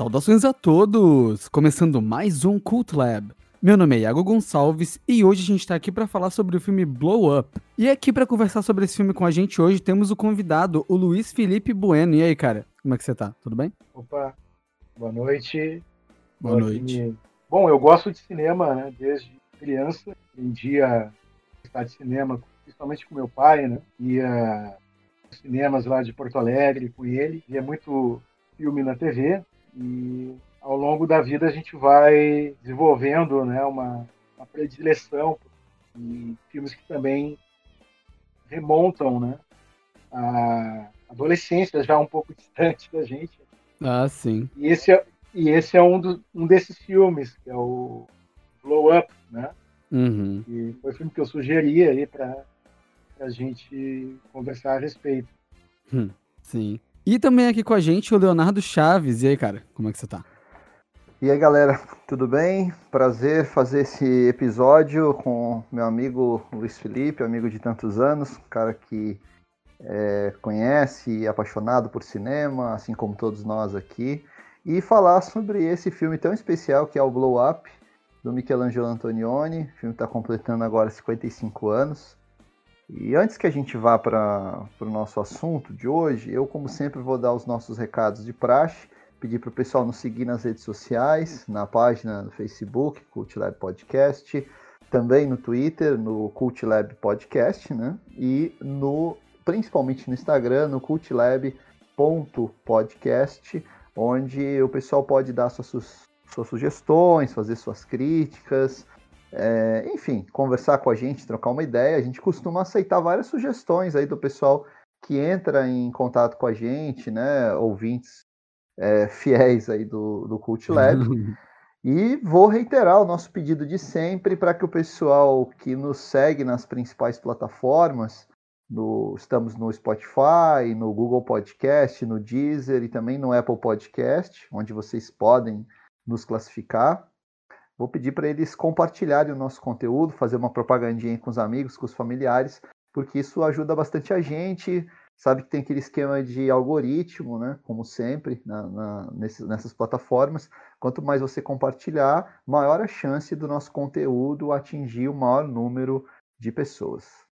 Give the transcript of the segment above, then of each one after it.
Saudações a todos! Começando mais um Cult Lab. Meu nome é Iago Gonçalves e hoje a gente está aqui para falar sobre o filme Blow Up. E aqui para conversar sobre esse filme com a gente hoje temos o convidado, o Luiz Felipe Bueno. E aí, cara, como é que você tá? Tudo bem? Opa, boa noite. Boa noite. Bom, eu gosto de cinema, né, desde criança. Um dia estar de cinema, principalmente com meu pai, né? Ia cinemas lá de Porto Alegre com ele, via muito filme na TV e ao longo da vida a gente vai desenvolvendo né, uma, uma predileção em filmes que também remontam né, a adolescência já um pouco distante da gente. Ah, sim. E esse é, e esse é um, do, um desses filmes, que é o Blow Up, né? Uhum. E foi o filme que eu sugeri aí para a gente conversar a respeito. Hum, sim. E também aqui com a gente o Leonardo Chaves. E aí, cara, como é que você tá? E aí, galera, tudo bem? Prazer fazer esse episódio com meu amigo Luiz Felipe, amigo de tantos anos, cara que é, conhece e apaixonado por cinema, assim como todos nós aqui, e falar sobre esse filme tão especial que é o Blow Up, do Michelangelo Antonioni. O filme está completando agora 55 anos. E antes que a gente vá para o nosso assunto de hoje, eu, como sempre, vou dar os nossos recados de praxe, pedir para o pessoal nos seguir nas redes sociais, na página do Facebook, Cult Lab Podcast, também no Twitter, no Cult Lab Podcast, né? E no, principalmente no Instagram, no cultlab.podcast, onde o pessoal pode dar suas, suas sugestões, fazer suas críticas, é, enfim, conversar com a gente, trocar uma ideia. A gente costuma aceitar várias sugestões aí do pessoal que entra em contato com a gente, né? Ouvintes é, fiéis aí do, do Cult Lab. e vou reiterar o nosso pedido de sempre para que o pessoal que nos segue nas principais plataformas, no, estamos no Spotify, no Google Podcast, no Deezer e também no Apple Podcast, onde vocês podem nos classificar. Vou pedir para eles compartilharem o nosso conteúdo, fazer uma propagandinha com os amigos, com os familiares, porque isso ajuda bastante a gente. Sabe que tem aquele esquema de algoritmo, né? Como sempre, na, na, nesses, nessas plataformas. Quanto mais você compartilhar, maior a chance do nosso conteúdo atingir o maior número de pessoas.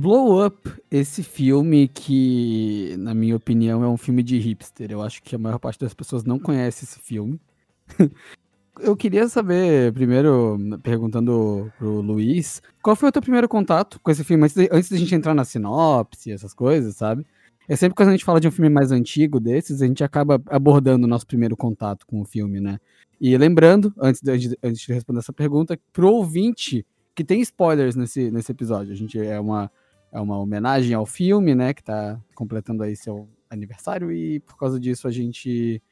Blow Up, esse filme que, na minha opinião, é um filme de hipster. Eu acho que a maior parte das pessoas não conhece esse filme. Eu queria saber, primeiro, perguntando pro Luiz, qual foi o teu primeiro contato com esse filme, antes, de, antes da gente entrar na sinopse, essas coisas, sabe? É sempre quando a gente fala de um filme mais antigo desses, a gente acaba abordando o nosso primeiro contato com o filme, né? E lembrando, antes de, antes de responder essa pergunta, pro ouvinte que tem spoilers nesse, nesse episódio. A gente é uma é uma homenagem ao filme, né, que está completando aí seu aniversário e por causa disso a gente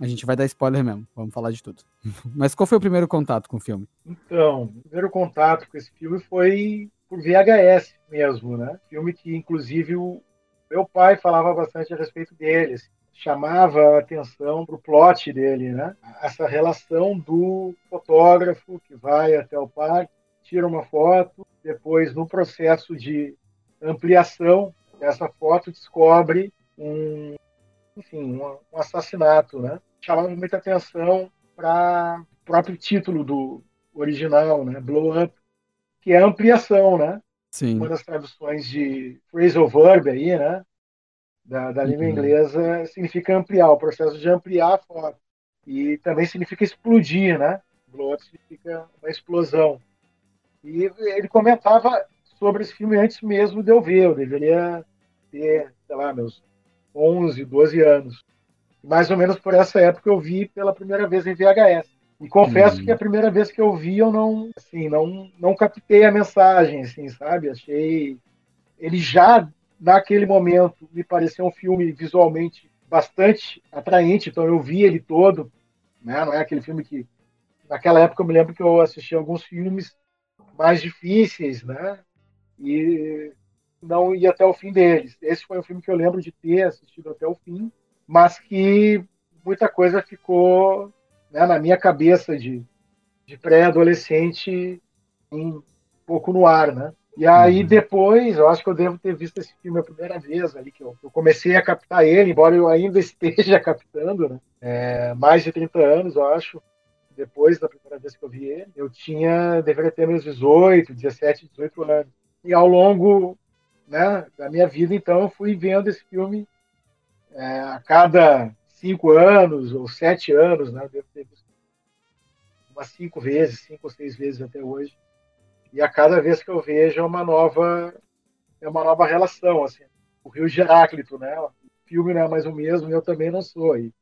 a gente vai dar spoiler mesmo, vamos falar de tudo. Mas qual foi o primeiro contato com o filme? Então, o primeiro contato com esse filme foi por VHS mesmo, né? Filme que inclusive o meu pai falava bastante a respeito dele, assim, chamava a atenção para o plot dele, né? Essa relação do fotógrafo que vai até o parque, tira uma foto, depois no processo de ampliação dessa foto descobre um, enfim, um, um assassinato, né? Chamava muita atenção para o próprio título do original, né? Blow Up, que é ampliação, né? Sim. Uma das traduções de phrasal verb aí, né? Da, da língua uhum. inglesa significa ampliar, o processo de ampliar a foto. E também significa explodir, né? Blow up significa uma explosão. E ele comentava sobre esse filme antes mesmo de eu ver. Eu deveria ter, sei lá, meus 11, 12 anos. Mais ou menos por essa época eu vi pela primeira vez em VHS. E confesso uhum. que a primeira vez que eu vi eu não, assim, não, não captei a mensagem, assim, sabe? Achei ele já naquele momento me pareceu um filme visualmente bastante atraente, então eu vi ele todo, né? Não é aquele filme que naquela época eu me lembro que eu assisti alguns filmes mais difíceis, né? E não ia até o fim deles. Esse foi um filme que eu lembro de ter assistido até o fim, mas que muita coisa ficou né, na minha cabeça de, de pré-adolescente um pouco no ar, né? E aí uhum. depois, eu acho que eu devo ter visto esse filme a primeira vez ali, que eu, eu comecei a captar ele, embora eu ainda esteja captando, né? É, mais de 30 anos, eu acho, depois da primeira vez que eu vi ele. Eu tinha, deveria ter meus 18, 17, 18 anos. E ao longo né, da minha vida, então, eu fui vendo esse filme é, a cada cinco anos ou sete anos, né? Eu devo ter visto umas cinco vezes, cinco ou seis vezes até hoje. E a cada vez que eu vejo é uma nova é uma nova relação, assim. O Rio de Heráclito, né? O filme não é mais o mesmo, eu também não sou. E,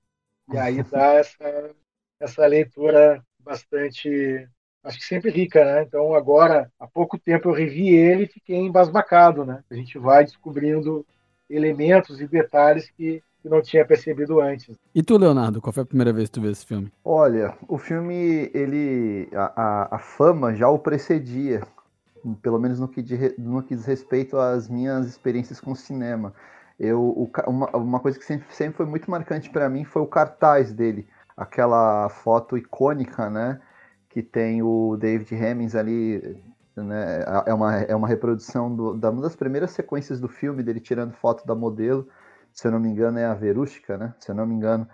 e aí dá essa, essa leitura bastante, acho que sempre rica, né? Então agora, há pouco tempo eu revi ele e fiquei embasbacado, né? A gente vai descobrindo elementos e detalhes que que não tinha percebido antes. E tu, Leonardo, qual foi a primeira vez que tu viu esse filme? Olha, o filme, ele. A, a, a fama já o precedia, pelo menos no que, de, no que diz respeito às minhas experiências com cinema. Eu, o, uma, uma coisa que sempre, sempre foi muito marcante para mim foi o cartaz dele, aquela foto icônica, né? Que tem o David Hemmings ali né, é, uma, é uma reprodução do, da, uma das primeiras sequências do filme, dele tirando foto da modelo se eu não me engano, é a Verústica, né? Se eu não me engano.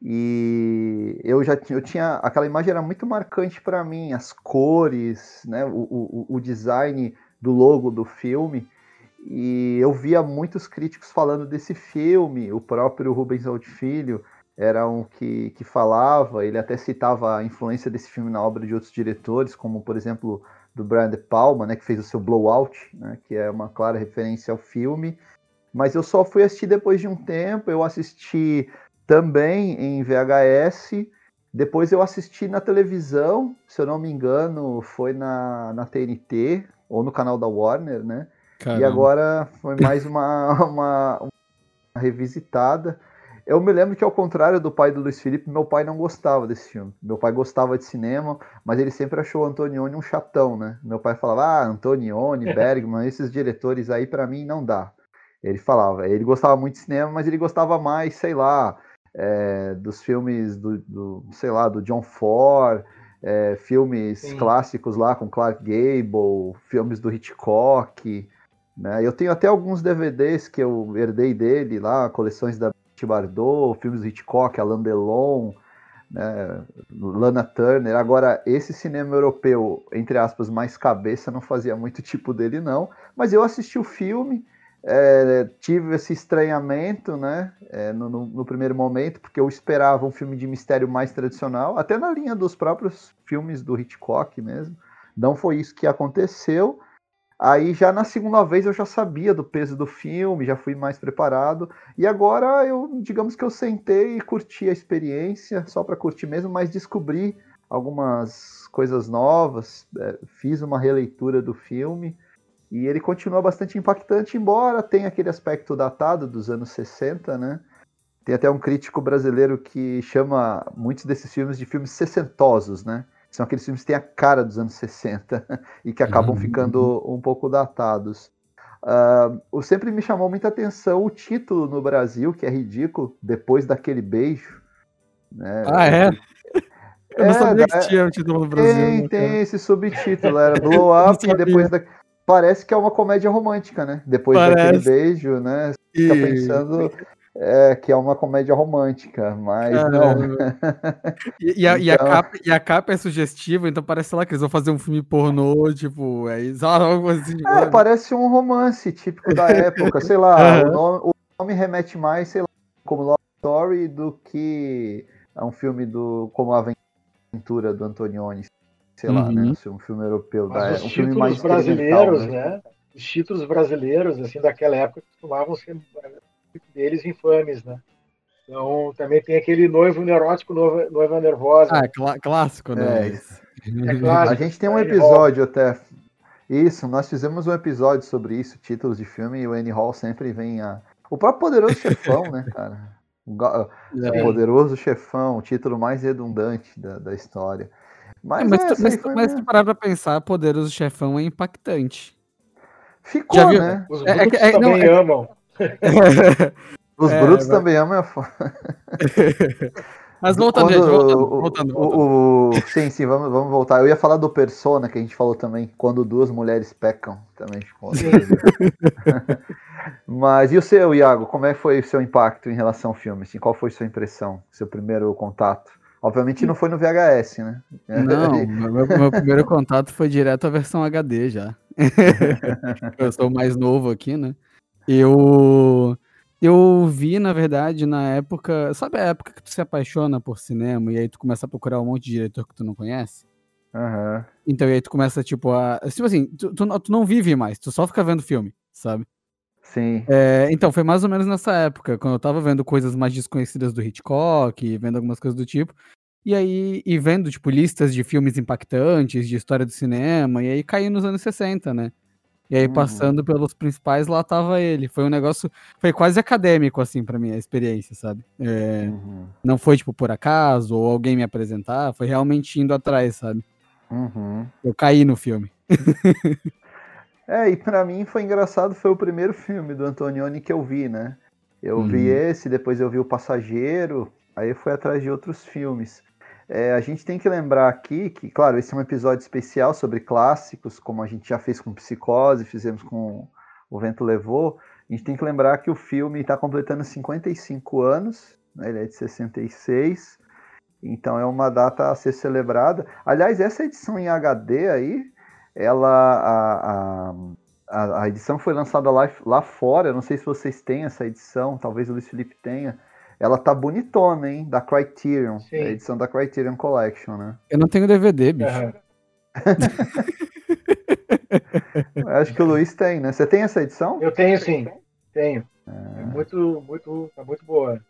E eu já eu tinha aquela imagem era muito marcante para mim, as cores, né? O, o, o design do logo do filme. E eu via muitos críticos falando desse filme, o próprio Rubens Filho era um que, que falava, ele até citava a influência desse filme na obra de outros diretores, como por exemplo do Brian De Palma, né, que fez o seu Blowout, né, que é uma clara referência ao filme, mas eu só fui assistir depois de um tempo. Eu assisti também em VHS. Depois eu assisti na televisão, se eu não me engano, foi na, na TNT ou no canal da Warner, né? Caramba. E agora foi mais uma, uma, uma, revisitada. Eu me lembro que, ao contrário do pai do Luiz Felipe, meu pai não gostava desse filme. Meu pai gostava de cinema, mas ele sempre achou o Antonioni um chatão, né? Meu pai falava, ah, Antonioni, Bergman, esses diretores aí para mim não dá. Ele falava, ele gostava muito de cinema, mas ele gostava mais, sei lá, é, dos filmes do, do, sei lá, do John Ford, é, filmes Sim. clássicos lá com Clark Gable, filmes do Hitchcock, né? Eu tenho até alguns DVDs que eu herdei dele lá, coleções da Bardot, filmes Hitchcock, Alain Delon, né? Lana Turner. Agora, esse cinema europeu, entre aspas, mais cabeça, não fazia muito tipo dele, não. Mas eu assisti o filme, é, tive esse estranhamento, né, é, no, no, no, primeiro momento, porque eu esperava um filme de mistério mais tradicional, até na linha dos próprios filmes do Hitchcock mesmo. Não foi isso que aconteceu. Aí já na segunda vez eu já sabia do peso do filme, já fui mais preparado. E agora eu, digamos que eu sentei e curti a experiência, só para curtir mesmo, mas descobri algumas coisas novas, é, fiz uma releitura do filme e ele continua bastante impactante, embora tenha aquele aspecto datado dos anos 60, né? Tem até um crítico brasileiro que chama muitos desses filmes de filmes sessentosos, né? São aqueles filmes que têm a cara dos anos 60 e que acabam uhum. ficando um pouco datados. Uh, sempre me chamou muita atenção o título no Brasil, que é ridículo, Depois daquele Beijo. Né? Ah, é? Eu não é, sabia que tinha o título no Brasil. Tem, né, tem esse subtítulo, era Blow Up e depois da parece que é uma comédia romântica, né? Depois parece. daquele beijo, né? Você fica pensando é, que é uma comédia romântica, mas não. E, e, a, então... e, a então capa, e, a, capa, é sugestiva, então parece lá que eles vão fazer um filme pornô, tipo, é algo assim. É, parece um romance típico da época, sei lá, uhum. o, nome, o, nome, remete mais, sei lá, como Love Story do que a um filme do como a aventura do Antonioni, sei lá, né? Uhum. Um filme europeu, Mas da, os um filme mais brasileiros, né? né? Os títulos brasileiros, assim, daquela época costumavam ser deles infames, né? Então, também tem aquele noivo neurótico, noiva, noiva nervosa. Ah, é clá clássico, né? É, é clássico. A gente tem um episódio até. Isso, nós fizemos um episódio sobre isso, títulos de filme, e o Annie Hall sempre vem a. O próprio Poderoso Chefão, né, cara? O Poderoso Chefão, o título mais redundante da, da história. Mas, é, mas, é, mas, mas se parar pra pensar, Poderoso Chefão é impactante. Ficou, né? Os é, é, é, também não, é, amam. Os É, brutos vai- também amam a foto. Mas voltando, Quando gente, voltando, o- voltando, voltando. o- o- sim, sim, vamos, vamos voltar. Eu ia falar do Persona, que a gente falou também, quando duas mulheres pecam. Também ficou. Mas e o seu, Iago? Como é que foi o seu impacto em relação ao filme? Assim, qual foi sua impressão, seu primeiro contato? Obviamente não foi no VHS, né? Não, meu, meu primeiro contato foi direto à versão HD já. eu sou o mais novo aqui, né? Eu eu vi, na verdade, na época. Sabe a época que tu se apaixona por cinema e aí tu começa a procurar um monte de diretor que tu não conhece? Aham. Então, e aí tu começa, tipo, a. Tipo assim, tu, tu, não- tu não vive mais, tu só fica vendo filme, sabe? Sim. É, então, foi mais ou menos nessa época, quando eu tava vendo coisas mais desconhecidas do Hitchcock, vendo algumas coisas do tipo. E aí, e vendo, tipo, listas de filmes impactantes, de história do cinema, e aí caí nos anos 60, né? E aí, Uhum. passando pelos principais, lá tava ele. Foi um negócio, foi quase acadêmico, assim, pra mim, a experiência, sabe? É, Uhum. não foi, tipo, por acaso, ou alguém me apresentar, foi realmente indo atrás, sabe? Uhum. Eu caí no filme. É, e pra mim foi engraçado, foi o primeiro filme do Antonioni que eu vi, né? Eu vi Uhum. esse, depois eu vi O Passageiro, aí eu fui atrás de outros filmes. É, a gente tem que lembrar aqui que, claro, esse é um episódio especial sobre clássicos, como a gente já fez com Psicose, fizemos com O Vento Levou. A gente tem que lembrar que o filme está completando 55 anos, né? ele é de 66, então é uma data a ser celebrada. Aliás, essa edição em HD aí, ela a, a, a, edição foi lançada lá, lá fora. Eu não sei se vocês têm essa edição, talvez o Luiz Felipe tenha. Ela tá bonitona, hein? Da Criterion. Sim. É a edição da Criterion Collection, né? Eu não tenho DVD, bicho. Eu acho que o Luiz tem, né? Você tem essa edição? Eu tenho sim, tenho. É muito, muito, é muito boa.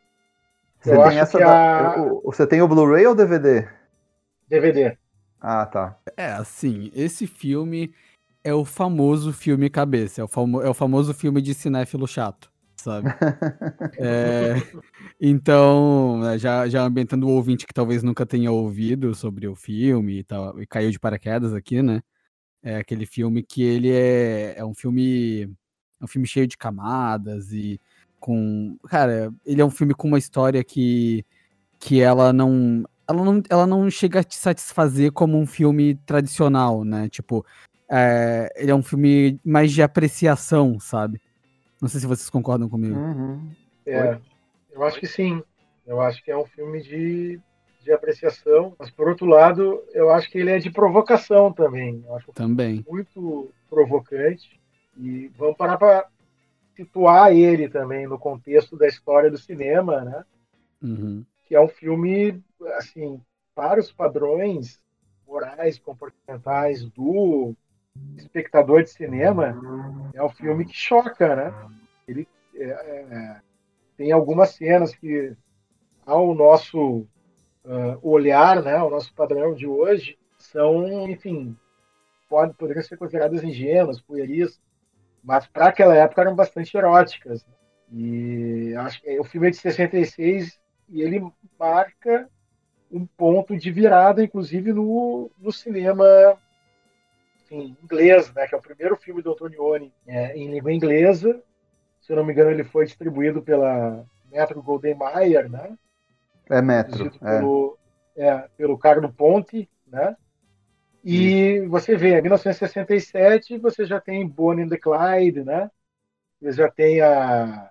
Você eu tem essa da- a- o- Você tem o Blu-ray ou DVD? DVD. Ah, tá. É, assim, esse filme é o famoso filme cabeça, é o, famo- é o famoso filme de cinéfilo chato, sabe? É, então, né, já, já ambientando o ouvinte que talvez nunca tenha ouvido sobre o filme e, tal, e caiu de paraquedas aqui, né? É aquele filme que ele é, é um filme é um filme cheio de camadas e com, cara, ele é um filme com uma história que que ela não ela não, ela não chega a te satisfazer como um filme tradicional, né? Tipo, é, ele é um filme mais de apreciação, sabe? Não sei se vocês concordam comigo. Uhum. É, eu acho que sim. Eu acho que é um filme de, de apreciação. Mas, por outro lado, eu acho que ele é de provocação também. Eu acho um Também. muito provocante. E vamos parar para situar ele também no contexto da história do cinema, né? Uhum. que é um filme, assim, para os padrões morais, comportamentais do espectador de cinema, é um filme que choca, né? Ele é, é, tem algumas cenas que, ao nosso ah, olhar, né, ao nosso padrão de hoje, são, enfim, pode, poderiam ser consideradas ingênuas, pueris, mas para aquela época eram bastante eróticas. né? E acho que o filme é de 66 e ele marca um ponto de virada, inclusive no, no cinema enfim, inglês, né, que é o primeiro filme do Antonioni é, em língua inglesa. Se eu não me engano, ele foi distribuído pela Metro Goldwyn Mayer, né, É metro. É. pelo, é, pelo Carlo Ponte, né? E você vê, em 1967 você já tem Bonnie and the Clyde, né? Você já tem a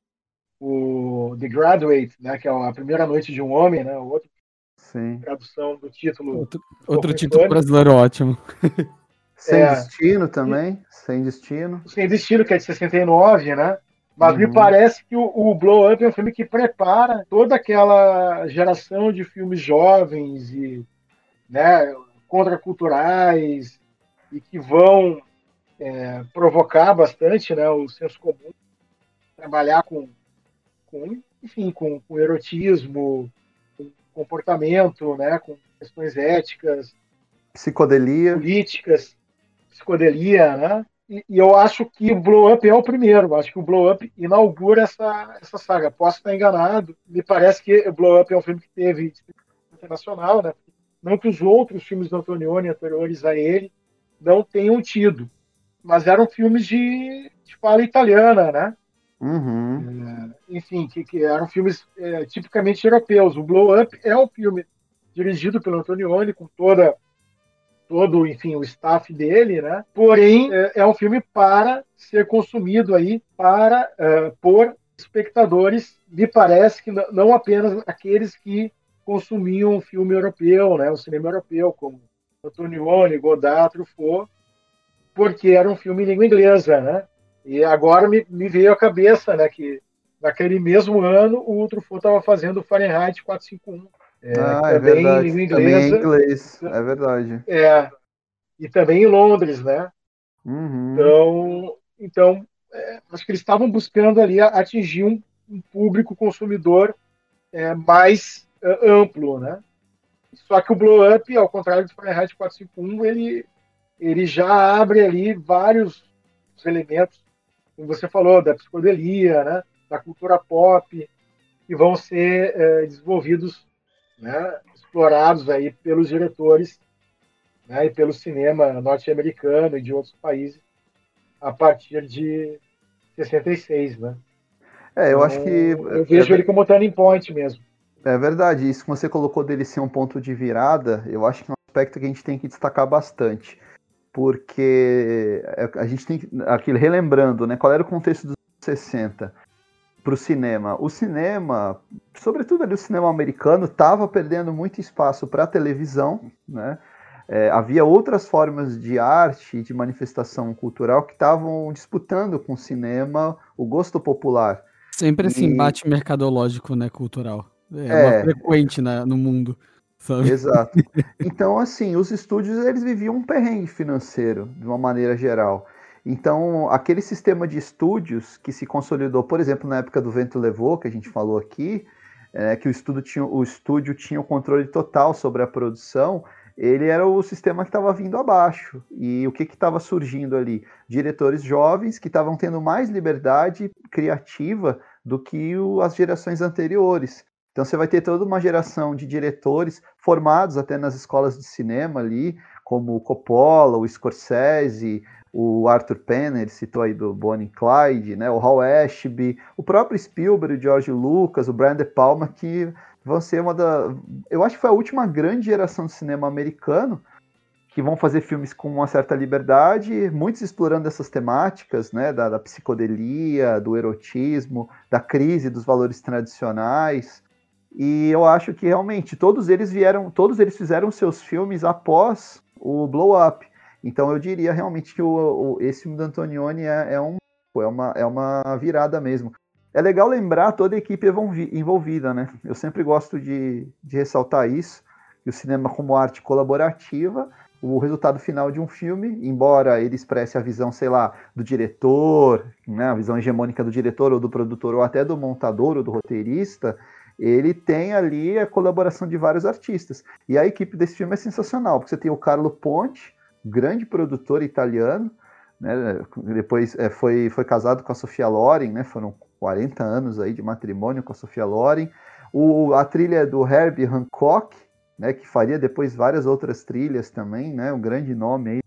o The Graduate, né? Que é a primeira noite de um homem, né? Outra Sim. tradução do título. Outro, outro título brasileiro ótimo. Sem É. destino também. Sem destino. Sem Destino, que é de 69, né? Mas me Uhum. parece que o, o Blow Up é um filme que prepara toda aquela geração de filmes jovens e né, contraculturais e que vão é, provocar bastante né, o senso comum, trabalhar com, com enfim, com, com erotismo, com comportamento, né, com questões éticas, Psicodelia. políticas, psicodelia, né? E, e eu acho que o Blow Up é o primeiro. Acho que o Blow Up inaugura essa, essa saga. Posso estar enganado. Me parece que o Blow Up é um filme que teve internacional, né? Não que os outros filmes do Antonioni anteriores a ele não tenham tido, mas eram filmes de, de fala italiana, né? Uhum. É, enfim, que, que, eram filmes é, tipicamente europeus. O Blow Up é um filme dirigido pelo Antonioni, com toda todo, enfim, o staff dele, né? Porém, é, é um filme para ser consumido aí para uh, por espectadores, me parece que não apenas aqueles que consumiam o filme europeu, né, o cinema europeu, como Antonioni, Godard, Truffaut, porque era um filme em língua inglesa, né? E agora me, me veio à cabeça, né, que naquele mesmo ano o Truffaut estava fazendo Fahrenheit 451, é, ah, é verdade. Em também em inglês, é verdade. É, e também em Londres, né? Uhum. Então, então é, acho que eles estavam buscando ali atingir um, um público consumidor é, mais é, amplo, né? Só que o Blow Up, ao contrário do Fahrenheit 451, ele, ele já abre ali vários elementos, como você falou, da psicodelia, né? da cultura pop, que vão ser é, desenvolvidos, né? explorados aí pelos diretores né? e pelo cinema norte-americano e de outros países a partir de 66, né? É, eu então, acho que. Eu vejo é, ele como turning point mesmo. É verdade, isso que você colocou dele ser um ponto de virada, eu acho que é um aspecto que a gente tem que destacar bastante. Porque é, a gente tem que. Aquilo, relembrando, né? Qual era o contexto dos 60 para o cinema? O cinema, sobretudo ali o cinema americano, estava perdendo muito espaço para a televisão, né? é, havia outras formas de arte, de manifestação cultural que estavam disputando com o cinema o gosto popular. Sempre esse e... embate mercadológico, né, cultural. É, é... frequente né, no mundo. Sabe? Exato. Então, assim, os estúdios eles viviam um perrengue financeiro, de uma maneira geral. Então, aquele sistema de estúdios que se consolidou, por exemplo, na época do Vento Levou, que a gente falou aqui, é, que o, estúdio tinha, o estúdio tinha o controle total sobre a produção, ele era o sistema que estava vindo abaixo. E o que estava surgindo ali? Diretores jovens que estavam tendo mais liberdade criativa do que o, as gerações anteriores. Então você vai ter toda uma geração de diretores formados até nas escolas de cinema ali, como o Coppola, o Scorsese, o Arthur Penn, ele citou aí do Bonnie Clyde, né, o Hal Ashby, o próprio Spielberg, o George Lucas, o Brian De Palma, que vão ser uma da. Eu acho que foi a última grande geração de cinema americano que vão fazer filmes com uma certa liberdade, muitos explorando essas temáticas, né, da, da psicodelia, do erotismo, da crise dos valores tradicionais. E eu acho que realmente todos eles vieram, todos eles fizeram seus filmes após o Blow Up. Então eu diria realmente que o, o esse filme do Antonioni é, é, um, é, uma, é uma virada mesmo. É legal lembrar toda a equipe envolvida, né? Eu sempre gosto de, de ressaltar isso, que o cinema como arte colaborativa, o resultado final de um filme, embora ele expresse a visão, sei lá, do diretor, né, a visão hegemônica do diretor ou do produtor ou até do montador ou do roteirista, ele tem ali a colaboração de vários artistas. E a equipe desse filme é sensacional, porque você tem o Carlo Ponte, grande produtor italiano, né, depois é, foi, foi casado com a Sofia Loren, né, foram 40 anos aí de matrimônio com a Sofia Loren. O, a trilha é do Herbie Hancock, né, que faria depois várias outras trilhas também, né, um grande nome aí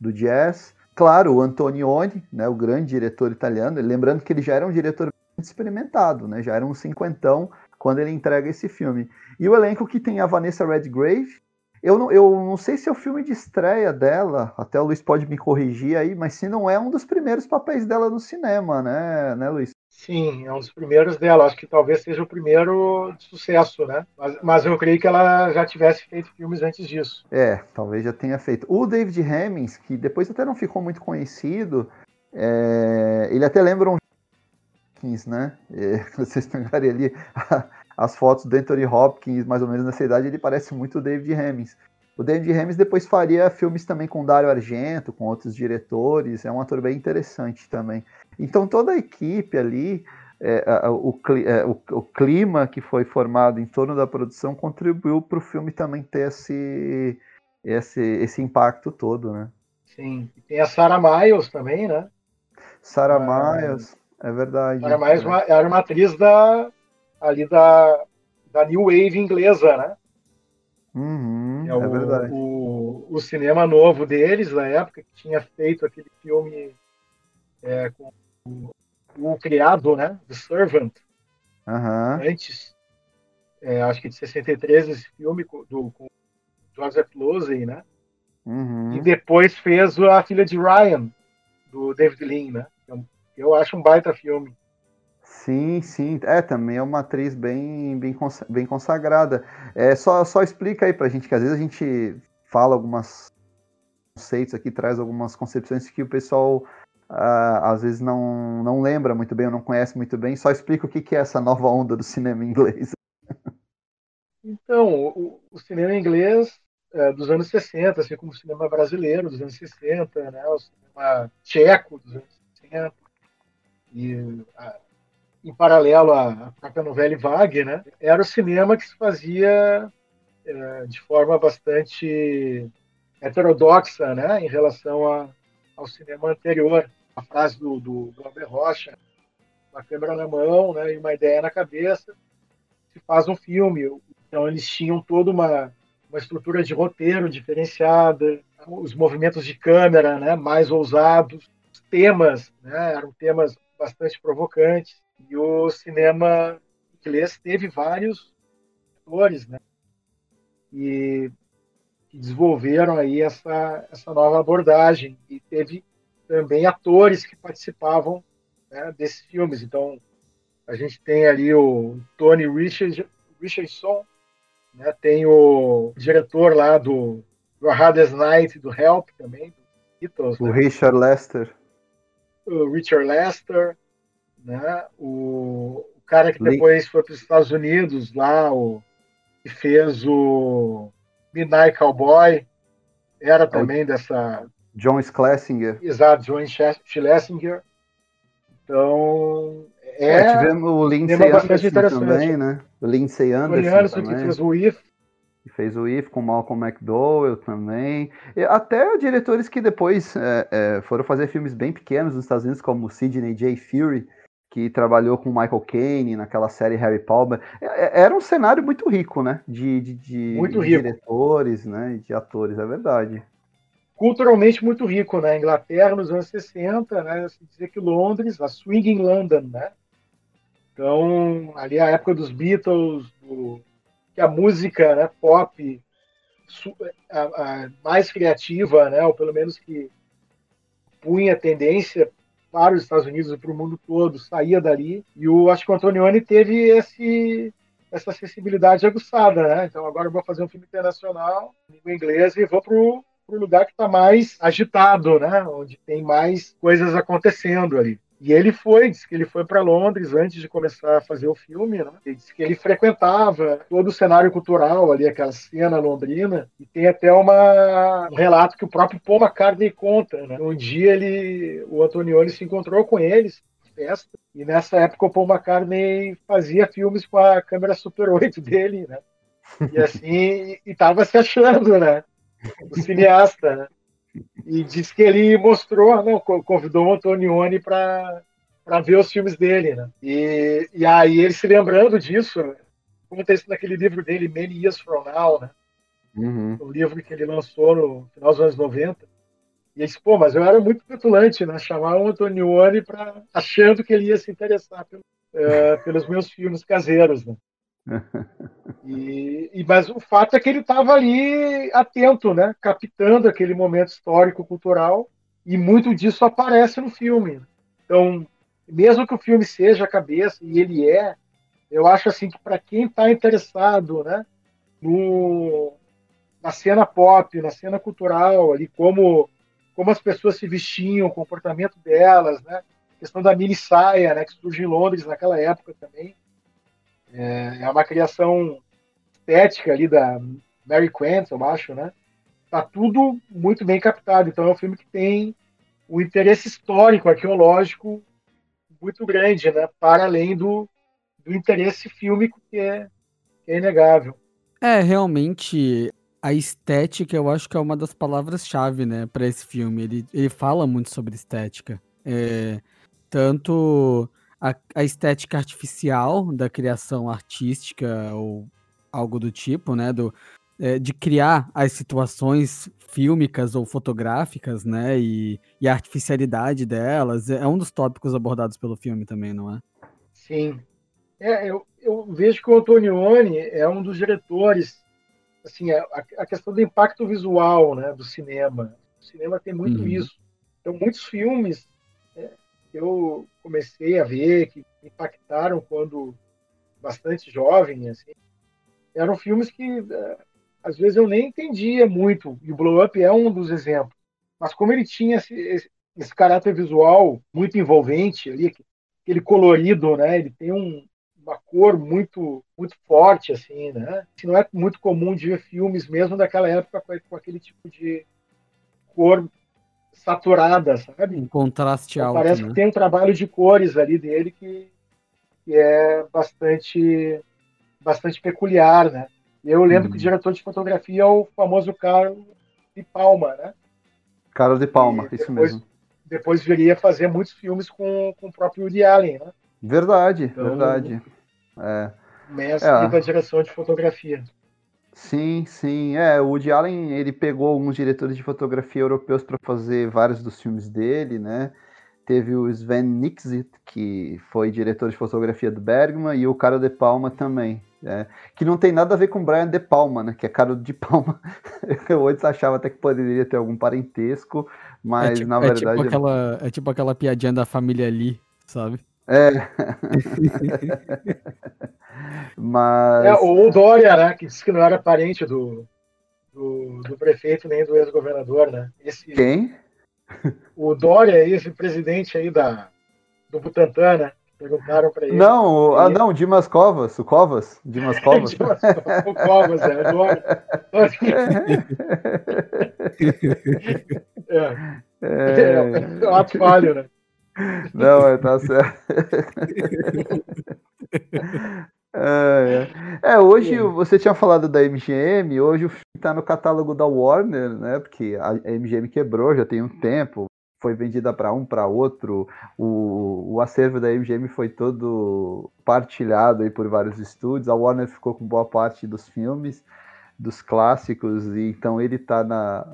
do jazz. Claro, o Antonioni, né, o grande diretor italiano, lembrando que ele já era um diretor experimentado, né, já era um cinquentão quando ele entrega esse filme. E o elenco que tem a Vanessa Redgrave, eu não, eu não sei se é o filme de estreia dela, até o Luiz pode me corrigir aí, mas se não é um dos primeiros papéis dela no cinema, né, né Luiz? Sim, é um dos primeiros dela. Acho que talvez seja o primeiro de sucesso, né? Mas, mas, eu creio que ela já tivesse feito filmes antes disso. É, talvez já tenha feito. O David Hemmings, que depois até não ficou muito conhecido, é... ele até lembra um né? É, vocês pegarem ali as fotos do Anthony Hopkins, mais ou menos nessa idade, ele parece muito o David Hemmings. O David Hemmings depois faria filmes também com Dario Argento, com outros diretores, é um ator bem interessante também. Então toda a equipe ali, é, o, é, o, o, clima que foi formado em torno da produção contribuiu para o filme também ter esse, esse, esse impacto todo, né? Sim, e tem a Sarah Miles também, né? Sarah ah, Miles, é verdade. Sarah Miles é. era uma atriz da, ali da, da New Wave inglesa, né? Uhum, é, o, é, verdade. O, o cinema novo deles, na época, que tinha feito aquele filme é, com o criado, né? The Servant. Uhum. Antes, é, acho que de 63, esse filme do, com Joseph Losey, né? Uhum. E depois fez a filha de Ryan, do David Lean, né? Eu, eu acho um baita filme. Sim, sim. É, também é uma atriz bem, bem, bem consagrada. É, só, só explica aí pra gente, que às vezes a gente fala algumas conceitos aqui, traz algumas concepções que o pessoal uh, às vezes não, não lembra muito bem ou não conhece muito bem. Só explica o que, que é essa nova onda do cinema inglês. Então, o, o cinema inglês é, dos anos 60, assim como o cinema brasileiro dos anos 60, né, o cinema tcheco dos anos 60, e a, em paralelo à própria novela Vague, né, era o cinema que se fazia é, de forma bastante heterodoxa né, em relação a, ao cinema anterior. A frase do, do, do Albert Rocha, uma câmera na mão né, e uma ideia na cabeça, se faz um filme. Então eles tinham toda uma, uma estrutura de roteiro diferenciada, os movimentos de câmera né, mais ousados, os temas né, eram temas bastante provocantes. E o cinema inglês teve vários atores, né? E que desenvolveram aí essa, essa nova abordagem. E teve também atores que participavam né, desses filmes. Então, a gente tem ali o Tony Richard, Richardson, né, tem o diretor lá do, do Hardest Night, do Help também, do Beatles, O né? Richard Lester. O Richard Lester, né, o, o cara que depois foi para os Estados Unidos, lá, o, que fez o Midnight Cowboy, era também dessa. John Schlesinger. Exato, John Schlesinger. Então. É, é tivemos o Lindsay Anderson também, né? O Lindsay Anderson. O Anderson também. que fez o If. Que fez o If com Malcolm McDowell também. E até diretores que depois é, é, foram fazer filmes bem pequenos nos Estados Unidos, como Sidney J. Fury, que trabalhou com Michael Caine naquela série Harry Palmer. É, é, era um cenário muito rico, né? De, de, de, de diretores, né? De atores, é verdade. Culturalmente muito rico, né? Inglaterra nos anos 60, né? Se dizer que Londres, a swinging London, né? Então, ali a época dos Beatles, do, que a música né, pop a, a mais criativa, né? Ou pelo menos que punha tendência para os Estados Unidos e para o mundo todo, saía dali. E o, acho que o Antonioni teve esse, essa sensibilidade aguçada, né? Então agora eu vou fazer um filme internacional, língua inglesa, e vou para o lugar que está mais agitado, né? Onde tem mais coisas acontecendo ali. E ele foi, disse que ele foi para Londres antes de começar a fazer o filme, né? Ele disse que ele frequentava todo o cenário cultural ali, aquela cena londrina, e tem até uma, um relato que o próprio Paul McCartney conta, né? Um dia ele, o Antonioni se encontrou com eles, festa, e nessa época o Paul McCartney fazia filmes com a câmera Super 8 dele, né? E assim, e tava se achando, né? O cineasta, né? E disse que ele mostrou, não, convidou o Antonioni para para ver os filmes dele, né? E, e aí ele se lembrando disso, conta isso naquele livro dele, Many Years From Now, né? Uhum. O livro que ele lançou no final dos anos 90. E ele disse, pô, mas eu era muito petulante, né? Chamar o Antonioni para achando que ele ia se interessar pelo, uh, pelos meus filmes caseiros, né? E, e, mas o fato é que ele estava ali atento, né? captando aquele momento histórico, cultural, e muito disso aparece no filme. Então, mesmo que o filme seja a cabeça, e ele é, eu acho assim que para quem está interessado né, no, na cena pop, na cena cultural, ali como, como as pessoas se vestiam, o comportamento delas, né, a questão da mini saia, né, que surge em Londres naquela época também, é, é uma criação estética ali da Mary Quant, eu acho, né? Tá tudo muito bem captado. Então é um filme que tem um interesse histórico, arqueológico muito grande, né? Para além do, do interesse fílmico que é, que é inegável. É, realmente, a estética eu acho que é uma das palavras-chave, né, para esse filme. Ele, ele fala muito sobre estética. É, tanto a, a estética artificial da criação artística ou algo do tipo, né? Do, é, de criar as situações fílmicas ou fotográficas, né? E, e, a artificialidade delas é um dos tópicos abordados pelo filme também, não é? Sim. É, eu, eu vejo que o Antonioni é um dos diretores, assim, a, a questão do impacto visual, né, do cinema. O cinema tem muito uhum. isso. Então, muitos filmes é, eu comecei a ver que impactaram quando bastante jovem, assim, eram filmes que é, às vezes eu nem entendia muito, e o Blow Up é um dos exemplos. Mas como ele tinha esse, esse, esse caráter visual muito envolvente ali, aquele colorido, né? Ele tem um, uma cor muito muito forte assim, né? Não é muito comum de ver filmes mesmo daquela época com aquele tipo de cor saturada, sabe? Um contraste então, alto. Parece né? que tem um trabalho de cores ali dele que, que é bastante bastante peculiar, né? E eu lembro hum. que o uhum. diretor de fotografia é o famoso Carlos de Palma, né? Carlos de Palma, e isso depois, mesmo. Depois viria fazer muitos filmes com, com o próprio Woody Allen, né? Verdade, então, verdade. É. Mestre é. da direção de fotografia. Sim, sim. É, o Woody Allen, ele pegou alguns diretores de fotografia europeus para fazer vários dos filmes dele, né? Teve o Sven Nixit, que foi diretor de fotografia do Bergman, e o Cara de Palma também. É, que não tem nada a ver com Brian De Palma, né? Que é Caro de Palma. Eu antes achava até que poderia ter algum parentesco, mas é tipo, na verdade. É tipo, aquela, é tipo aquela piadinha da família ali, sabe? É. mas. É, o Dória, né? Que disse que não era parente do, do, do prefeito nem do ex-governador, né? Esse, Quem? O Dória, esse presidente aí da, do Butantan, né? Perguntaram para ele. Não, ah, não, Dimas Covas, o Covas, Dimas Covas. Dimas o Covas, é, o Dória. é. É, é um ato falho, né? Não, é, tá certo. É, é. é, hoje você tinha falado da MGM, hoje o filme está no catálogo da Warner, né? Porque a MGM quebrou já tem um tempo, foi vendida para um, para outro. O, o acervo da MGM foi todo partilhado aí por vários estúdios. A Warner ficou com boa parte dos filmes, dos clássicos, e então ele está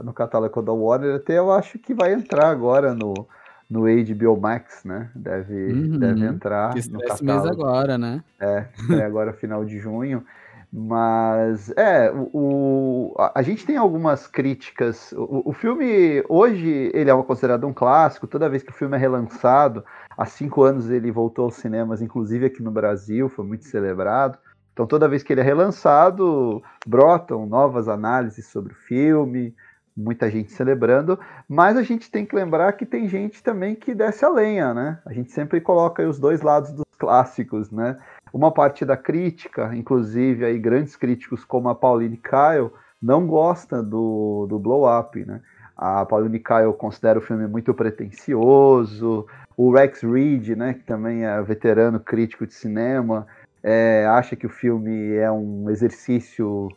no catálogo da Warner. Até eu acho que vai entrar agora no no HBO Max, né? Deve, uhum, deve entrar que no catálogo. mês agora, né? É, é agora final de junho. Mas é, o, a, a, gente tem algumas críticas. O, o, filme hoje ele é considerado um clássico. Toda vez que o filme é relançado, há cinco anos ele voltou aos cinemas, inclusive aqui no Brasil, foi muito celebrado. Então toda vez que ele é relançado, brotam novas análises sobre o filme, muita gente celebrando, mas a gente tem que lembrar que tem gente também que desce a lenha, né? A gente sempre coloca os dois lados dos clássicos, né? Uma parte da crítica, inclusive aí grandes críticos como a Pauline Kael, não gosta do, do Blow Up, né? A Pauline Kael considera o filme muito pretencioso, o Rex Reed, né, que também é veterano crítico de cinema, é, acha que o filme é um exercício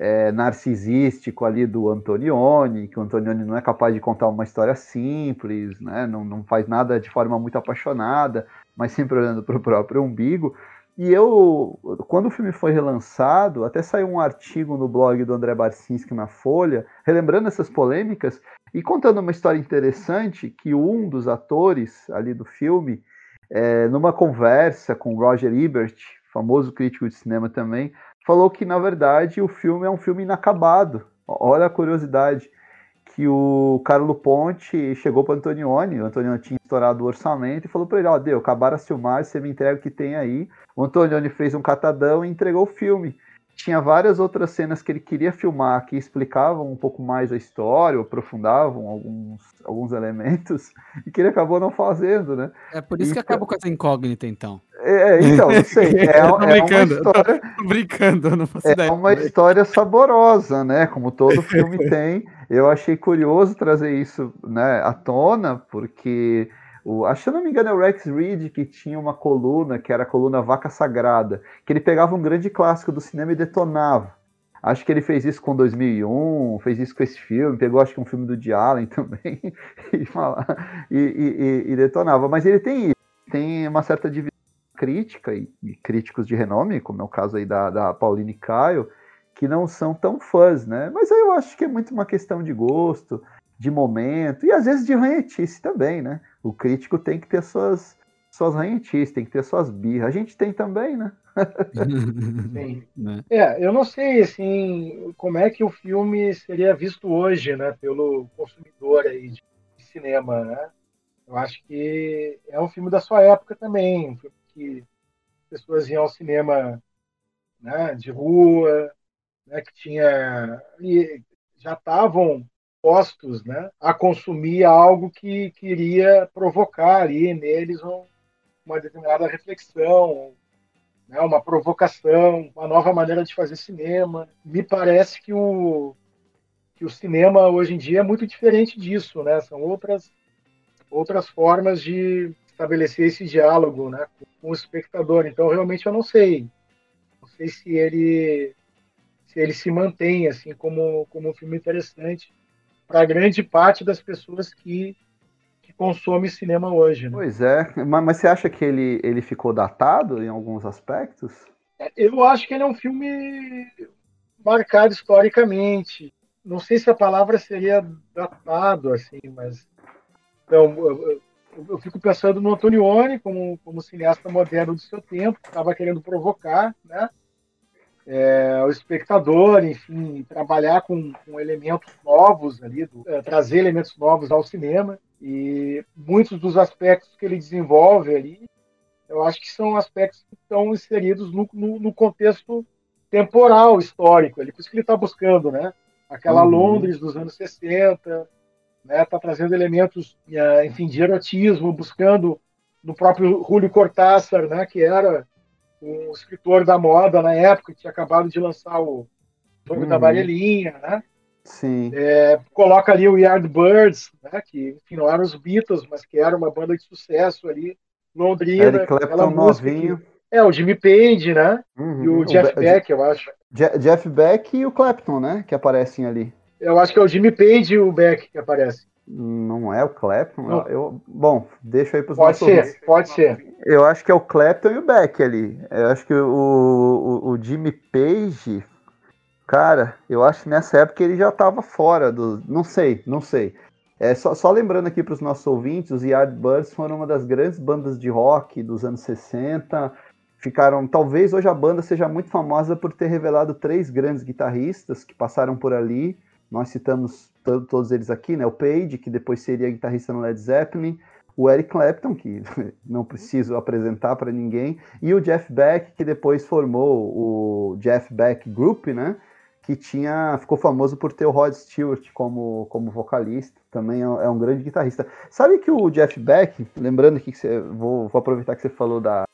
é, narcisístico ali do Antonioni, que o Antonioni não é capaz de contar uma história simples, né? não, não faz nada de forma muito apaixonada, mas sempre olhando para o próprio umbigo. E eu, quando o filme foi relançado, até saiu um artigo no blog do André Barcinski na Folha, relembrando essas polêmicas e contando uma história interessante que um dos atores ali do filme, é, numa conversa com Roger Ebert, famoso crítico de cinema também, falou que, na verdade, o filme é um filme inacabado. Olha a curiosidade, que o Carlo Ponte chegou para Antonioni, o Antonioni tinha estourado o orçamento e falou para ele, ó, oh, deu, acabaram as filmagens, você me entrega o que tem aí. O Antonioni fez um catadão e entregou o filme. Tinha várias outras cenas que ele queria filmar que explicavam um pouco mais a história, aprofundavam alguns, alguns elementos, e que ele acabou não fazendo, né? É por isso que acabou com essa incógnita, então. É, é, então, não sei. É, é uma história. Tô brincando, não faço é ideia. É uma história saborosa, né? Como todo filme tem. Eu achei curioso trazer isso né, à tona, porque o, acho que eu não me engano é o Rex Reed que tinha uma coluna, que era a coluna Vaca Sagrada, que ele pegava um grande clássico do cinema e detonava. Acho que ele fez isso com 2001, fez isso com esse filme, pegou acho que um filme do Woody Allen também e, e, e, e, detonava. Mas ele tem tem uma certa divisão crítica e, e, críticos de renome, como é o caso aí da, da Pauline Caio, que não são tão fãs, né? Mas aí eu acho que é muito uma questão de gosto, de momento, e às vezes de ranhetice também, né? O crítico tem que ter suas, suas ranhetices, tem que ter suas birras. A gente tem também, né? Sim. Né? É, eu não sei assim como é que o filme seria visto hoje, né, pelo consumidor aí de cinema, né? Eu acho que é um filme da sua época também, um filme que pessoas iam ao cinema né, de rua, né, que tinha e já estavam postos né, a consumir algo que queria provocar ali neles um, uma determinada reflexão, né, uma provocação, uma nova maneira de fazer cinema. Me parece que o, que o cinema hoje em dia é muito diferente disso, né? São outras, outras formas de estabelecer esse diálogo né, com o espectador. Então, realmente, eu não sei. Não sei se ele se ele se mantém assim como, como um filme interessante para grande parte das pessoas que consome cinema hoje. Né? Pois é, mas, mas, você acha que ele, ele ficou datado em alguns aspectos? É, eu acho que ele é um filme marcado historicamente. Não sei se a palavra seria datado, assim, mas. Então, eu, eu fico pensando no Antonioni como, como cineasta moderno do seu tempo, que estava querendo provocar né, é, o espectador, enfim, trabalhar com, com elementos novos ali, do, é, trazer elementos novos ao cinema. E muitos dos aspectos que ele desenvolve ali, eu acho que são aspectos que estão inseridos no, no, no contexto temporal, histórico. Ali, por isso que ele está buscando, né? Aquela uhum. Londres dos anos 60, né? Está trazendo elementos, é, enfim, de erotismo, buscando no próprio Julio Cortázar, né? Que era um escritor da moda na época, que tinha acabado de lançar o Jogo uhum. da Varelinha, né? Sim. É, coloca ali o Yardbirds, né, que enfim, não eram os Beatles, mas que era uma banda de sucesso ali, Londrina. Eric Clapton novinho. Que, é, o Jimmy Page, né? Uhum. E o Jeff o Beck, eu acho. Jeff Beck e o Clapton, né? Que aparecem ali. Eu acho que é o Jimmy Page e o Beck que aparecem. Não é o Clapton? Eu, bom, deixa aí para os Pode ser, ouvintes. pode ser. Eu acho que é o Clapton e o Beck ali. Eu acho que o, o, o Jimmy Page Cara, eu acho que nessa época ele já estava fora do. Não sei, não sei. É, só, só lembrando aqui para os nossos ouvintes, os Yardbirds foram uma das grandes bandas de rock dos anos 60. Ficaram. Talvez hoje a banda seja muito famosa por ter revelado três grandes guitarristas que passaram por ali. Nós citamos todos eles aqui, né? O Page, que depois seria guitarrista no Led Zeppelin, o Eric Clapton, que não preciso apresentar para ninguém, e o Jeff Beck, que depois formou o Jeff Beck Group, né? que tinha ficou famoso por ter o Rod Stewart como, como vocalista, também é, é um grande guitarrista. Sabe que o Jeff Beck, lembrando que você, vou, vou aproveitar que você falou da,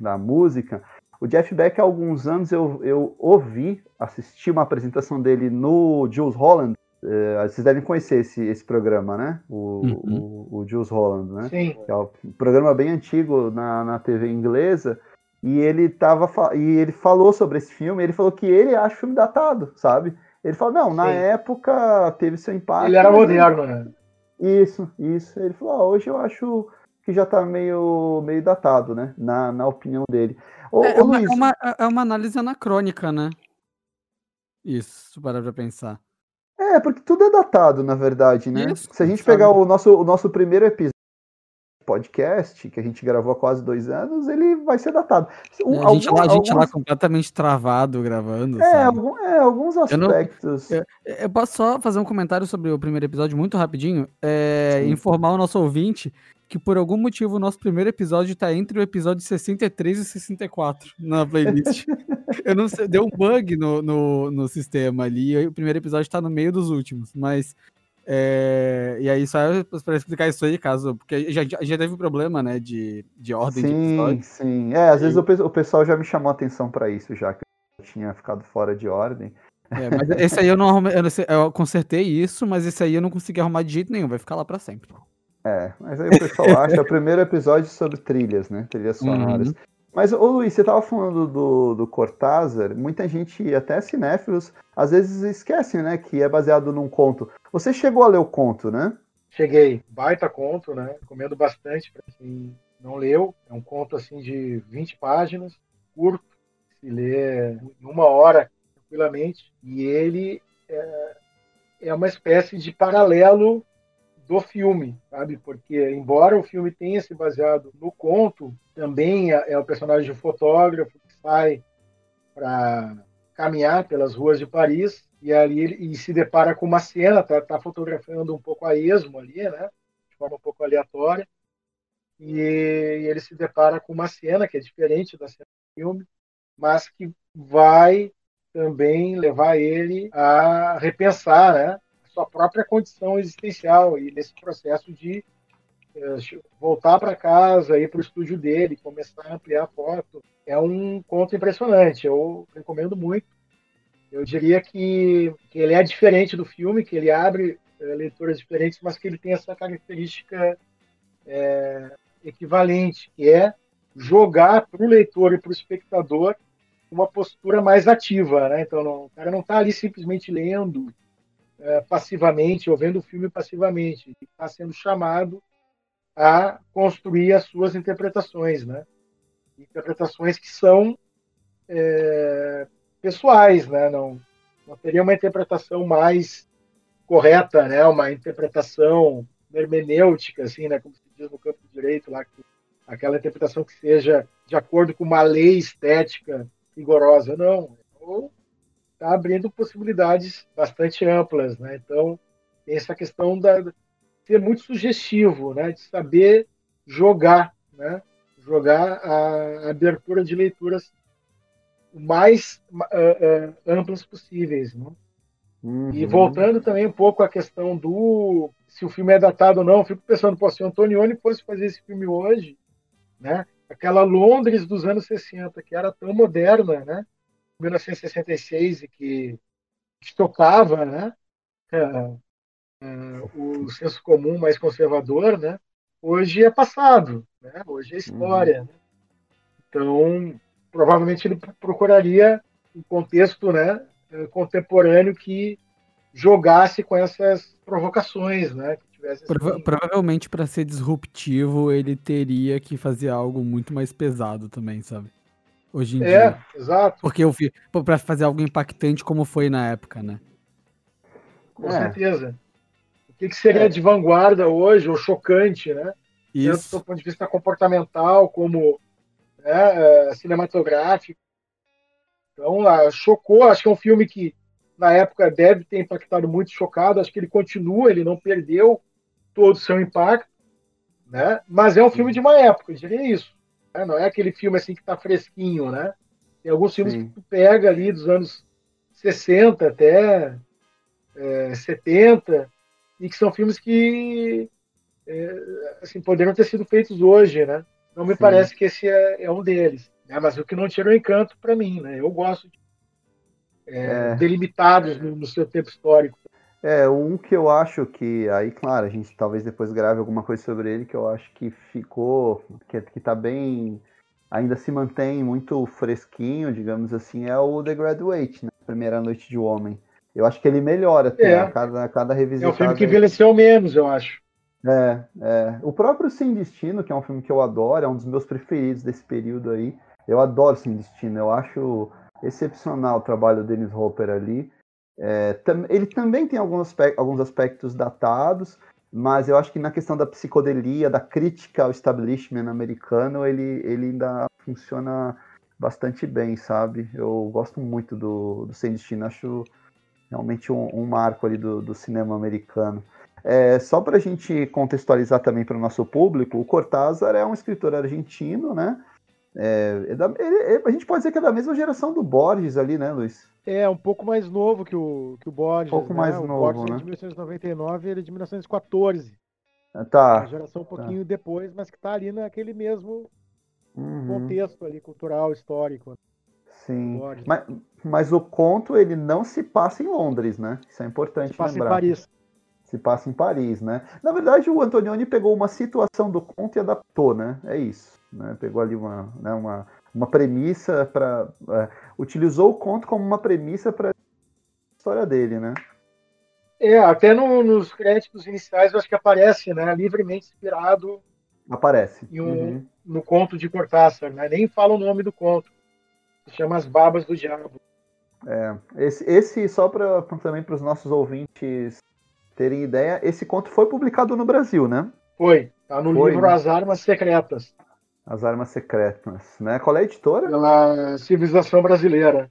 da música, o Jeff Beck há alguns anos eu, eu ouvi, assisti uma apresentação dele no Jules Holland, é, vocês devem conhecer esse, esse programa, né? O, uhum. o, o Jules Holland, né? Sim. é um programa bem antigo na, na TV inglesa, e ele tava e ele falou sobre esse filme, ele falou que ele acha o filme datado, sabe? Ele falou, não, na Sim. época teve seu impacto. Ele era moderno, né? Isso, isso. Ele falou, ah, hoje eu acho que já tá meio, meio datado, né? Na, na opinião dele. Ô, é, ô, uma, Luiz... é, uma, é uma análise anacrônica, né? Isso, para pra pensar. É, porque tudo é datado, na verdade, né? Isso, Se a gente sabe. pegar o nosso, o nosso primeiro episódio podcast, que a gente gravou há quase dois anos, ele vai ser datado. Um, a, gente algum, lá, a gente alguns... lá completamente travado gravando. É, algum, é alguns aspectos. Eu, não, eu, eu, posso só fazer um comentário sobre o primeiro episódio muito rapidinho? É, informar o nosso ouvinte que por algum motivo o nosso primeiro episódio está entre o episódio 63 e 64 na playlist. eu não sei, deu um bug no, no, no sistema ali, e o primeiro episódio está no meio dos últimos, mas é, e aí, só para explicar isso aí, caso. Porque já, já teve problema, né? De, de ordem sim, de episódio. Sim, É, às e... vezes o, o pessoal já me chamou a atenção para isso, já que eu tinha ficado fora de ordem. É, mas esse aí eu não arrumei. Eu, não sei, eu, consertei isso, mas esse aí eu não consegui arrumar de jeito nenhum, vai ficar lá para sempre. É, mas aí o pessoal acha. É o primeiro episódio sobre trilhas, né? Trilhas uhum. sonoras. Uhum. Mas, ô Luiz, você estava falando do, do Cortázar, muita gente, até cinéfilos, às vezes esquecem, né, que é baseado num conto. Você chegou a ler o conto, né? Cheguei. Baita conto, né? Recomendo bastante para quem não leu. É um conto, assim, de 20 páginas, curto, se lê em uma hora, tranquilamente. E ele é, é uma espécie de paralelo do filme, sabe? Porque, embora o filme tenha se baseado no conto, também é, é o personagem de fotógrafo que sai para caminhar pelas ruas de Paris e ali ele e se depara com uma cena, tá, tá fotografando um pouco a esmo ali, né? De forma um pouco aleatória. E, e ele se depara com uma cena que é diferente da cena do filme, mas que vai também levar ele a repensar, né? Sua própria condição existencial e nesse processo de é, voltar para casa, ir para o estúdio dele, começar a ampliar a foto. É um conto impressionante, eu recomendo muito. Eu diria que, que ele é diferente do filme, que ele abre é, leituras diferentes, mas que ele tem essa característica é, equivalente, que é jogar para o leitor e para o espectador uma postura mais ativa. Né? Então, não, o cara não está ali simplesmente lendo é, passivamente, ou vendo o filme passivamente. Está sendo chamado a construir as suas interpretações, né? Interpretações que são é, pessoais, né? Não, não teria uma interpretação mais correta, né? Uma interpretação hermenêutica, assim, né? Como se diz no campo direito lá, que, aquela interpretação que seja de acordo com uma lei estética rigorosa, não. Ou está abrindo possibilidades bastante amplas, né? Então tem essa questão da de ser muito sugestivo, né? De saber jogar, né? Jogar a abertura de leituras o mais uh, uh, amplas possíveis, né? Uhum. E voltando também um pouco à questão do se o filme é datado ou não, fico pensando, pô, se o Antonioni fosse fazer esse filme hoje, né? Aquela Londres dos anos 60, que era tão moderna, né? 1966 e que, que tocava né, uh, uh, o senso comum mais conservador, né, hoje é passado, né, hoje é história. Uhum. Né? Então, provavelmente ele procuraria um contexto né, eh, contemporâneo que jogasse com essas provocações, né? Prova. Provavelmente para ser disruptivo ele teria que fazer algo muito mais pesado também, sabe? Hoje em é, dia. É, exato. Porque eu vi para fazer algo impactante como foi na época, né? Com é. certeza. O que, que seria é. de vanguarda hoje, ou chocante, né? Isso. Tanto do ponto de vista comportamental como né, é, cinematográfico. Então, chocou. Acho que é um filme que, na época, deve ter impactado muito, chocado. Acho que ele continua, ele não perdeu todo o seu impacto. Né? Mas é um filme de uma época, eu diria isso. Né? Não é aquele filme assim que está fresquinho, né? Tem alguns filmes Sim. que tu pega ali dos anos 60 até é, 70 e que são filmes que é, assim, poderiam ter sido feitos hoje, né? Não me Sim. parece que esse é, é um deles. Né? Mas o que não tira o encanto para mim, né? Eu gosto de é, é. delimitados no, no seu tempo histórico. É, um que eu acho que, aí, claro, a gente talvez depois grave alguma coisa sobre ele, que eu acho que ficou, que, que tá bem, ainda se mantém muito fresquinho, digamos assim, é o The Graduate, né? Primeira Noite de Homem. Eu acho que ele melhora até é. a cada, a cada revisão. É um filme que envelheceu menos, eu acho. É, é. O próprio Sem Destino, que é um filme que eu adoro, é um dos meus preferidos desse período aí. Eu adoro Sem Destino, eu acho excepcional o trabalho do Dennis Hopper ali. É, ele também tem alguns, alguns aspectos datados, mas eu acho que na questão da psicodelia, da crítica ao establishment americano, ele, ele ainda funciona bastante bem, sabe? Eu gosto muito do, do Sem Destino, acho realmente um, um marco ali do, do cinema americano. É, só para a gente contextualizar também para o nosso público, o Cortázar é um escritor argentino, né? É, é da, ele, a gente pode dizer que é da mesma geração do Borges ali, né, Luiz? É, um pouco mais novo que o, que o Borges. Um pouco né? mais o novo, Borges é né? de 1999 ele é de 1914. Ah, tá. Uma geração um tá. pouquinho tá. depois, mas que está ali naquele mesmo uhum. contexto ali, cultural, histórico. Sim. Mas, mas o conto, ele não se passa em Londres, né? Isso é importante se passa lembrar. em Paris. Se passa em Paris, né? Na verdade, o Antonioni pegou uma situação do conto e adaptou, né? É isso. Né? Pegou ali uma, né, uma, uma premissa para. É, utilizou o conto como uma premissa para a história dele, né? É, até no, nos créditos iniciais eu acho que aparece, né? Livremente inspirado. Aparece. Um, uhum. No conto de Cortázar, né? Nem fala o nome do conto. Se chama As Babas do Diabo. É, esse, esse só para também para os nossos ouvintes terem ideia, esse conto foi publicado no Brasil, né? Foi. Tá no foi, livro né? As Armas Secretas. As Armas Secretas, né? Qual é a editora? Pela Civilização Brasileira.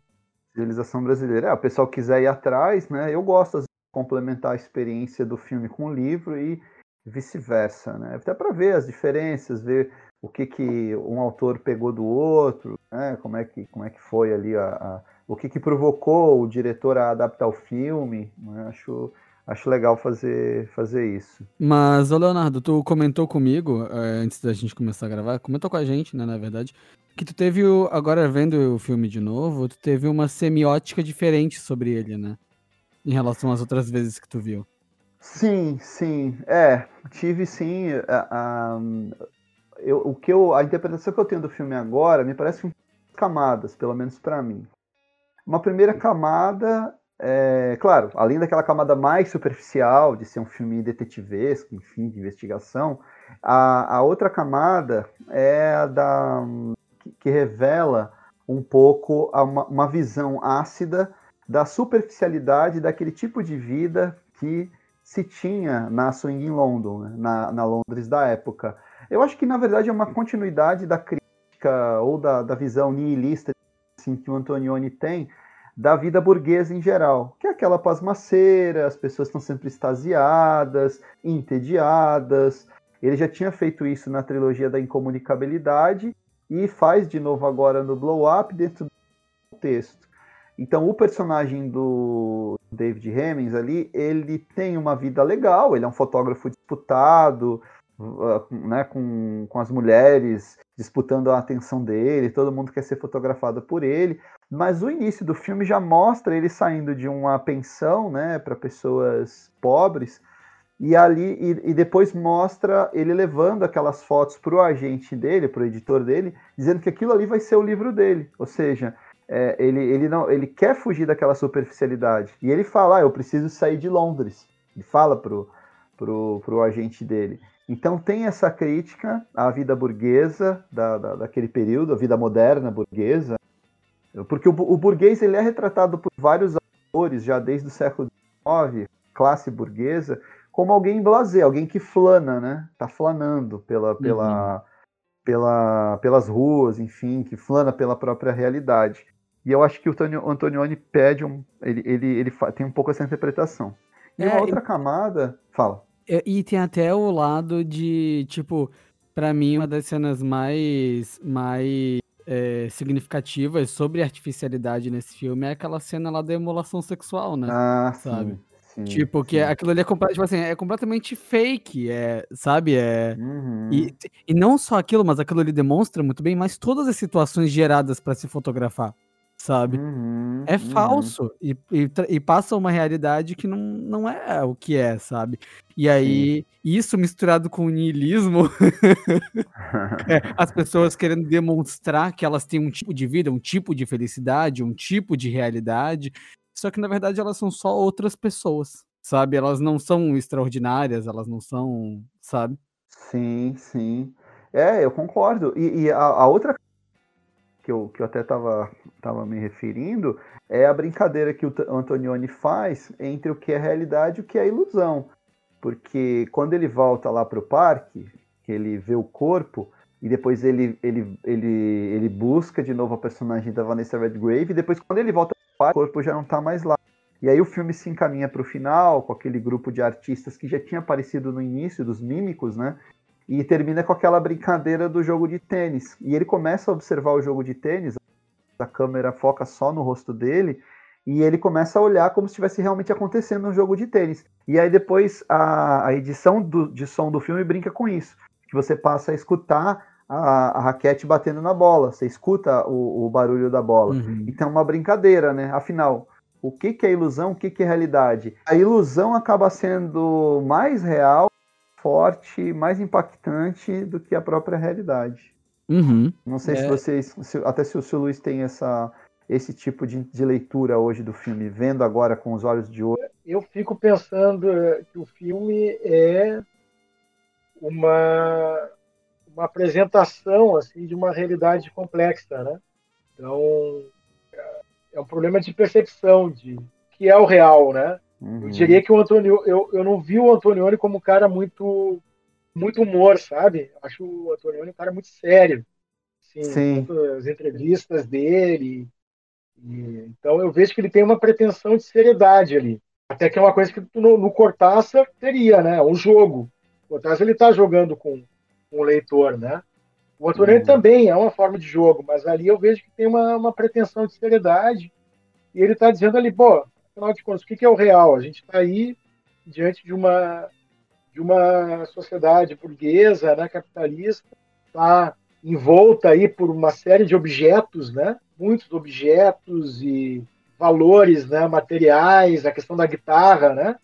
Civilização Brasileira. É, o pessoal quiser ir atrás, né? Eu gosto de complementar a experiência do filme com o livro e vice-versa, né? Até para ver as diferenças, ver o que que um autor pegou do outro, né? Como é que como é que foi ali a, a o que que provocou o diretor a adaptar o filme, né? Acho acho legal fazer, fazer isso. Mas, ô Leonardo, tu comentou comigo, é, antes da gente começar a gravar, comentou com a gente, né, na verdade, que tu teve, o, agora vendo o filme de novo, tu teve uma semiótica diferente sobre ele, né? Em relação às outras vezes que tu viu. Sim, sim. É, tive sim. A, a, eu, o que eu, a interpretação que eu tenho do filme agora me parece camadas, pelo menos para mim. Uma primeira camada é, claro, além daquela camada mais superficial de ser um filme detetivesco, enfim, de investigação, a, a outra camada é a da que, que revela um pouco uma, uma, visão ácida da superficialidade daquele tipo de vida que se tinha na Swing in London, né? na, na, Londres da época. Eu acho que, na verdade, é uma continuidade da crítica ou da, da visão nihilista assim, que o Antonioni tem da vida burguesa em geral, que é aquela pasmaceira, as pessoas estão sempre extasiadas, entediadas. Ele já tinha feito isso na trilogia da incomunicabilidade e faz de novo agora no Blow Up dentro do contexto. Então o personagem do David Hemmings ali, ele tem uma vida legal, ele é um fotógrafo disputado, né, com, com as mulheres disputando a atenção dele, todo mundo quer ser fotografado por ele, mas o início do filme já mostra ele saindo de uma pensão, né, para pessoas pobres, e ali e, e, depois mostra ele levando aquelas fotos para o agente dele, para o editor dele, dizendo que aquilo ali vai ser o livro dele. Ou seja, é, ele, ele não ele quer fugir daquela superficialidade e ele fala, ah, eu preciso sair de Londres. Ele fala pro pro, pro agente dele. Então tem essa crítica à vida burguesa da, da daquele período, a vida moderna burguesa, porque o, o burguês ele é retratado por vários autores já desde o século XIX, classe burguesa, como alguém blasé, alguém que flana, né? Tá flanando pela, pela, uhum. pela, pelas ruas, enfim, que flana pela própria realidade. E eu acho que o Antonioni pede um. Ele, ele, ele tem um pouco essa interpretação. E é, uma outra e... camada. Fala. E, tem até o lado de, tipo, para mim, uma das cenas mais, mais é, significativas sobre artificialidade nesse filme é aquela cena lá da emulação sexual, né? Ah, sabe? Sim. Sim, tipo, que sim. aquilo ali é, tipo assim, é completamente fake, é, sabe? É, uhum. e, e não só aquilo, mas aquilo ali demonstra muito bem, mas todas as situações geradas para se fotografar sabe? Uhum, é uhum. falso e, e, e, passa uma realidade que não, não é o que é, sabe? E aí, Sim. isso misturado com o niilismo, é, as pessoas querendo demonstrar que elas têm um tipo de vida, um tipo de felicidade, um tipo de realidade, só que na verdade elas são só outras pessoas, sabe? Elas não são extraordinárias, elas não são, sabe? Sim, sim. É, eu concordo. E, e a, a outra que eu, que eu até estava tava me referindo, é a brincadeira que o Antonioni faz entre o que é realidade e o que é ilusão. Porque quando ele volta lá para o parque, que ele vê o corpo, e depois ele, ele, ele, ele busca de novo a personagem da Vanessa Redgrave, e depois quando ele volta para o parque, o corpo já não está mais lá. E aí o filme se encaminha para o final, com aquele grupo de artistas que já tinha aparecido no início, dos mímicos, né? E termina com aquela brincadeira do jogo de tênis. E ele começa a observar o jogo de tênis, a câmera foca só no rosto dele, e ele começa a olhar como se estivesse realmente acontecendo um jogo de tênis. E aí depois a, a edição do, de som do filme brinca com isso, que você passa a escutar a, a raquete batendo na bola, você escuta o, o barulho da bola. Uhum. Então é uma brincadeira, né? Afinal, o que, que é ilusão, o que, que é realidade? A ilusão acaba sendo mais real forte, mais impactante do que a própria realidade. Uhum. Não sei é. se vocês, se, até se o seu Luiz tem essa, esse tipo de, de, leitura hoje do filme, vendo agora com os olhos de hoje. Eu fico pensando que o filme é uma, uma apresentação assim de uma realidade complexa, né? Então é um problema de percepção de que é o real, né? Uhum. Eu diria que o Antônio, eu, eu não vi o Antonioni como um cara muito muito humor, sabe? Acho o Antonioni um cara muito sério. Assim, Sim. As entrevistas dele. E, então eu vejo que ele tem uma pretensão de seriedade ali. Até que é uma coisa que no, no Cortázar teria, né? Um jogo. O Cortázar ele está jogando com, com o leitor, né? O Antonioni uhum. também é uma forma de jogo, mas ali eu vejo que tem uma, uma pretensão de seriedade. E ele está dizendo ali, pô, afinal de contas, o que é o real? A gente está aí diante de uma de uma sociedade burguesa, né, capitalista, está envolta aí por uma série de objetos, né, muitos objetos e valores, né, materiais, a questão da guitarra, né,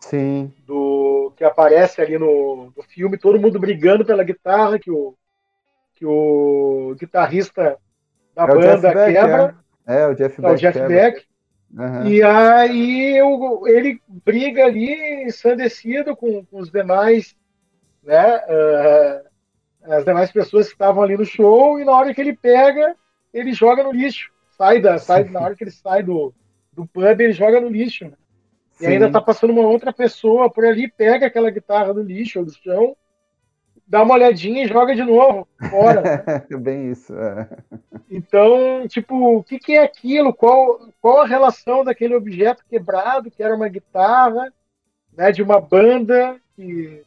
sim, do que aparece ali no, no filme, todo mundo brigando pela guitarra que o que o guitarrista da é banda Beck, quebra, é. é. o Jeff é o Jeff Beck Uhum. E aí eu, ele briga ali ensandecido com, com os demais, né? Uh, as demais pessoas que estavam ali no show, e na hora que ele pega, ele joga no lixo. Sai da, sai, na hora que ele sai do, do pub, ele joga no lixo. Né? E ainda tá passando uma outra pessoa por ali, pega aquela guitarra do lixo ou do chão dá uma olhadinha e joga de novo fora. Né? Bem isso. É. Então, tipo, o que, que, é aquilo? Qual, qual a relação daquele objeto quebrado, que era uma guitarra, né, de uma banda que,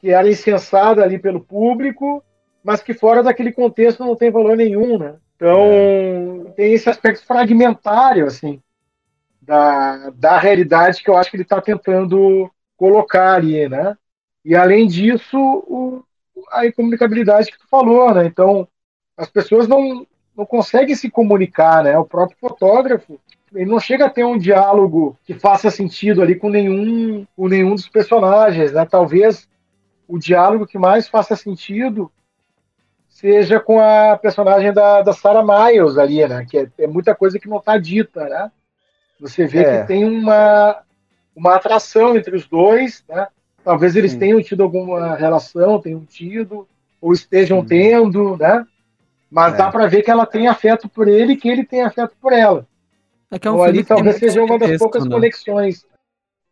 que era incensada ali pelo público, mas que fora daquele contexto não tem valor nenhum, né? Então, é. tem esse aspecto fragmentário, assim, da, da realidade que eu acho que ele está tentando colocar ali, né? E além disso, o, a incomunicabilidade que tu falou, né? Então, as pessoas não, não conseguem se comunicar, né? O próprio fotógrafo, ele não chega a ter um diálogo que faça sentido ali com nenhum, com nenhum dos personagens, né? Talvez o diálogo que mais faça sentido seja com a personagem da, da Sarah Miles ali, né? Que é, é muita coisa que não está dita, né? Você vê é. que tem uma, uma atração entre os dois, né? Talvez eles Sim. tenham tido alguma relação, tenham tido, ou estejam Sim. tendo, né? Mas é. dá para ver que ela tem afeto por ele e que ele tem afeto por ela. É que é um então, ali talvez seja uma das poucas né? conexões.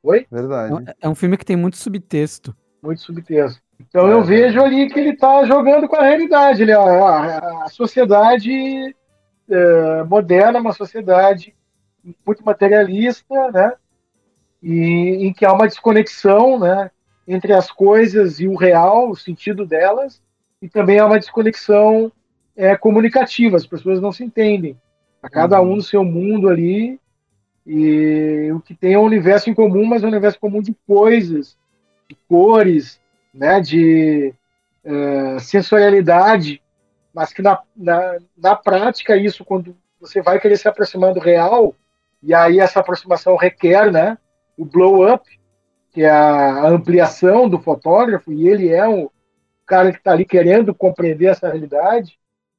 Oi? Verdade. É um filme que tem muito subtexto. Muito subtexto. Então é. eu vejo ali que ele está jogando com a realidade. Ele, ó, a sociedade é, moderna, uma sociedade muito materialista, né? E em que há uma desconexão, né? Entre as coisas e o real, o sentido delas, e também há uma desconexão é, comunicativa, as pessoas não se entendem. A cada uhum. um no seu mundo ali, e o que tem é um universo em comum, mas um universo comum de coisas, de cores, né, de uh, sensorialidade, mas que na, na, na prática isso, quando você vai querer se aproximar do real, e aí essa aproximação requer né, o blow-up, que é a ampliação do fotógrafo, e ele é o cara que está ali querendo compreender essa realidade,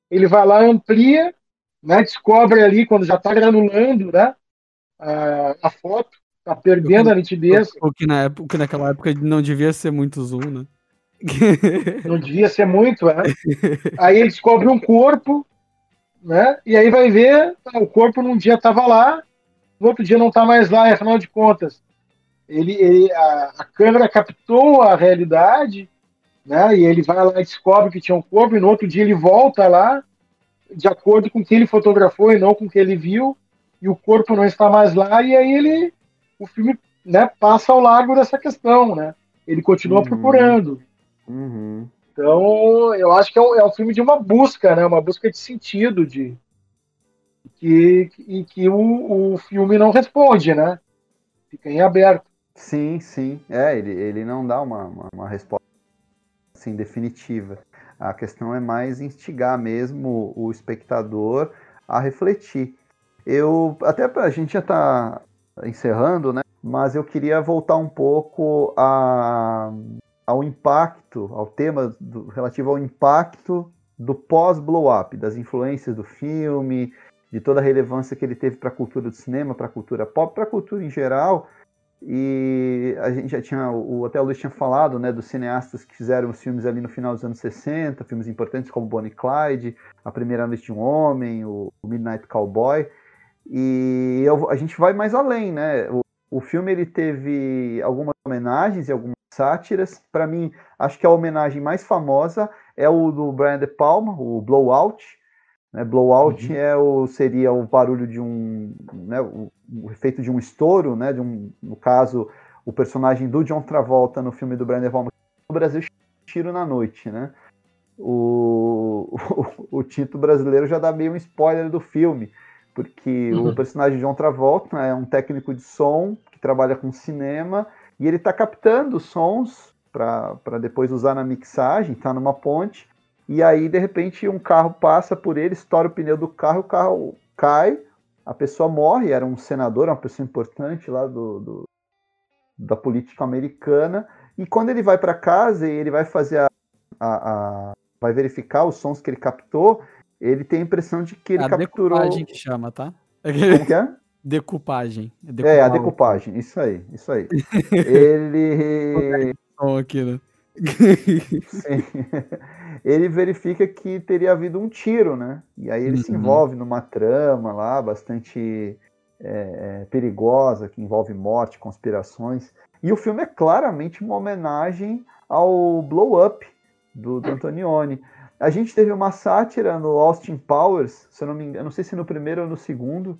ele vai lá, amplia, né, descobre ali, quando já está granulando né, a, a foto, está perdendo a nitidez. O que, na época, que naquela época não devia ser muito zoom, né? Não devia ser muito, é. Aí ele descobre um corpo, né? E aí vai ver, o corpo num dia estava lá, no outro dia não está mais lá, afinal de contas, ele, ele a, a, câmera captou a realidade, né? E ele vai lá e descobre que tinha um corpo, e no outro dia ele volta lá, de acordo com o que ele fotografou e não com o que ele viu, e o corpo não está mais lá, e aí ele, o filme, né, passa ao largo dessa questão, né? Ele continua uhum. procurando. Uhum. Então, eu acho que é um, é um filme de uma busca, né? Uma busca de sentido, de que, e que o, o filme não responde, né? Fica em aberto. Sim, sim. É, ele, ele não dá uma, uma, uma resposta assim, definitiva. A questão é mais instigar mesmo o espectador a refletir. Eu até a gente já está encerrando, né? Mas eu queria voltar um pouco a, ao impacto, ao tema do, relativo ao impacto do pós-blow-up, das influências do filme, de toda a relevância que ele teve para a cultura do cinema, para a cultura pop, para a cultura em geral, e a gente já tinha, o Hotel Luiz tinha falado, né, dos cineastas que fizeram os filmes ali no final dos anos 60, filmes importantes como Bonnie Clyde, A Primeira Noite de um Homem, o Midnight Cowboy. E eu, a gente vai mais além, né? O, o filme ele teve algumas homenagens e algumas sátiras. Para mim, acho que a homenagem mais famosa é o do Brian De Palma, o Blowout. Né? Blowout uhum. é o, seria o barulho de um, né, o, o, efeito de um estouro, né? De um, no caso, o personagem do John Travolta no filme do Brian De Palma no Brasil Tiro na Noite, né? O, o, o título brasileiro já dá meio um spoiler do filme, porque uhum. o personagem de John Travolta é um técnico de som que trabalha com cinema e ele está captando sons para depois usar na mixagem, está numa ponte, e aí de repente um carro passa por ele, estoura o pneu do carro, o carro cai, a pessoa morre, era um senador, uma pessoa importante lá do, do da política americana, e quando ele vai para casa e ele vai fazer a, a, a, vai verificar os sons que ele captou, ele tem a impressão de que ele a capturou. Decupagem que chama, tá? Como que é? Decupagem. É, a decupagem, isso aí, isso aí. ele. aqui, né? Sim. Ele verifica que teria havido um tiro, né? E aí ele uhum. se envolve numa trama lá bastante é, é, perigosa, que envolve morte, conspirações. E o filme é claramente uma homenagem ao Blow Up do, do Antonioni. A gente teve uma sátira no Austin Powers, se eu não me engano, não sei se no primeiro ou no segundo,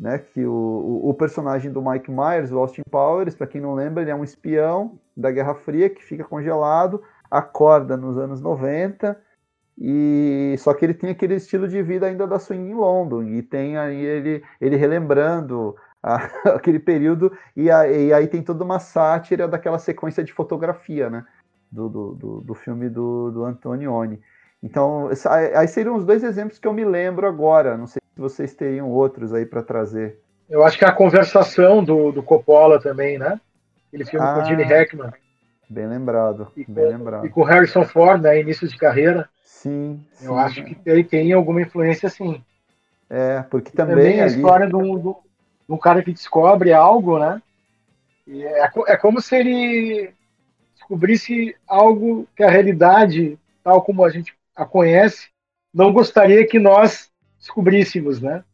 né, que o, o, o personagem do Mike Myers, o Austin Powers, para quem não lembra, ele é um espião da Guerra Fria que fica congelado, acorda nos anos 90, e só que ele tem aquele estilo de vida ainda da swing em London, e tem aí ele, ele relembrando a, aquele período, e, a, e, aí tem toda uma sátira daquela sequência de fotografia, né? Do, do, do, do filme do, do Antonioni. Então, aí seriam os dois exemplos que eu me lembro agora. Não sei se vocês teriam outros aí para trazer. Eu acho que a conversação do, do Coppola também, né? Aquele filme ah, com o Gene Hackman. Bem lembrado, e bem com, lembrado. E com Harrison Ford, né? Início de carreira. Sim. Eu sim. acho que ele tem alguma influência, sim. É, porque também. também a ali... história de um, um cara que descobre algo, né? E é, é como se ele descobrisse algo que a realidade, tal como a gente a conhece, não gostaria que nós descobríssemos, né?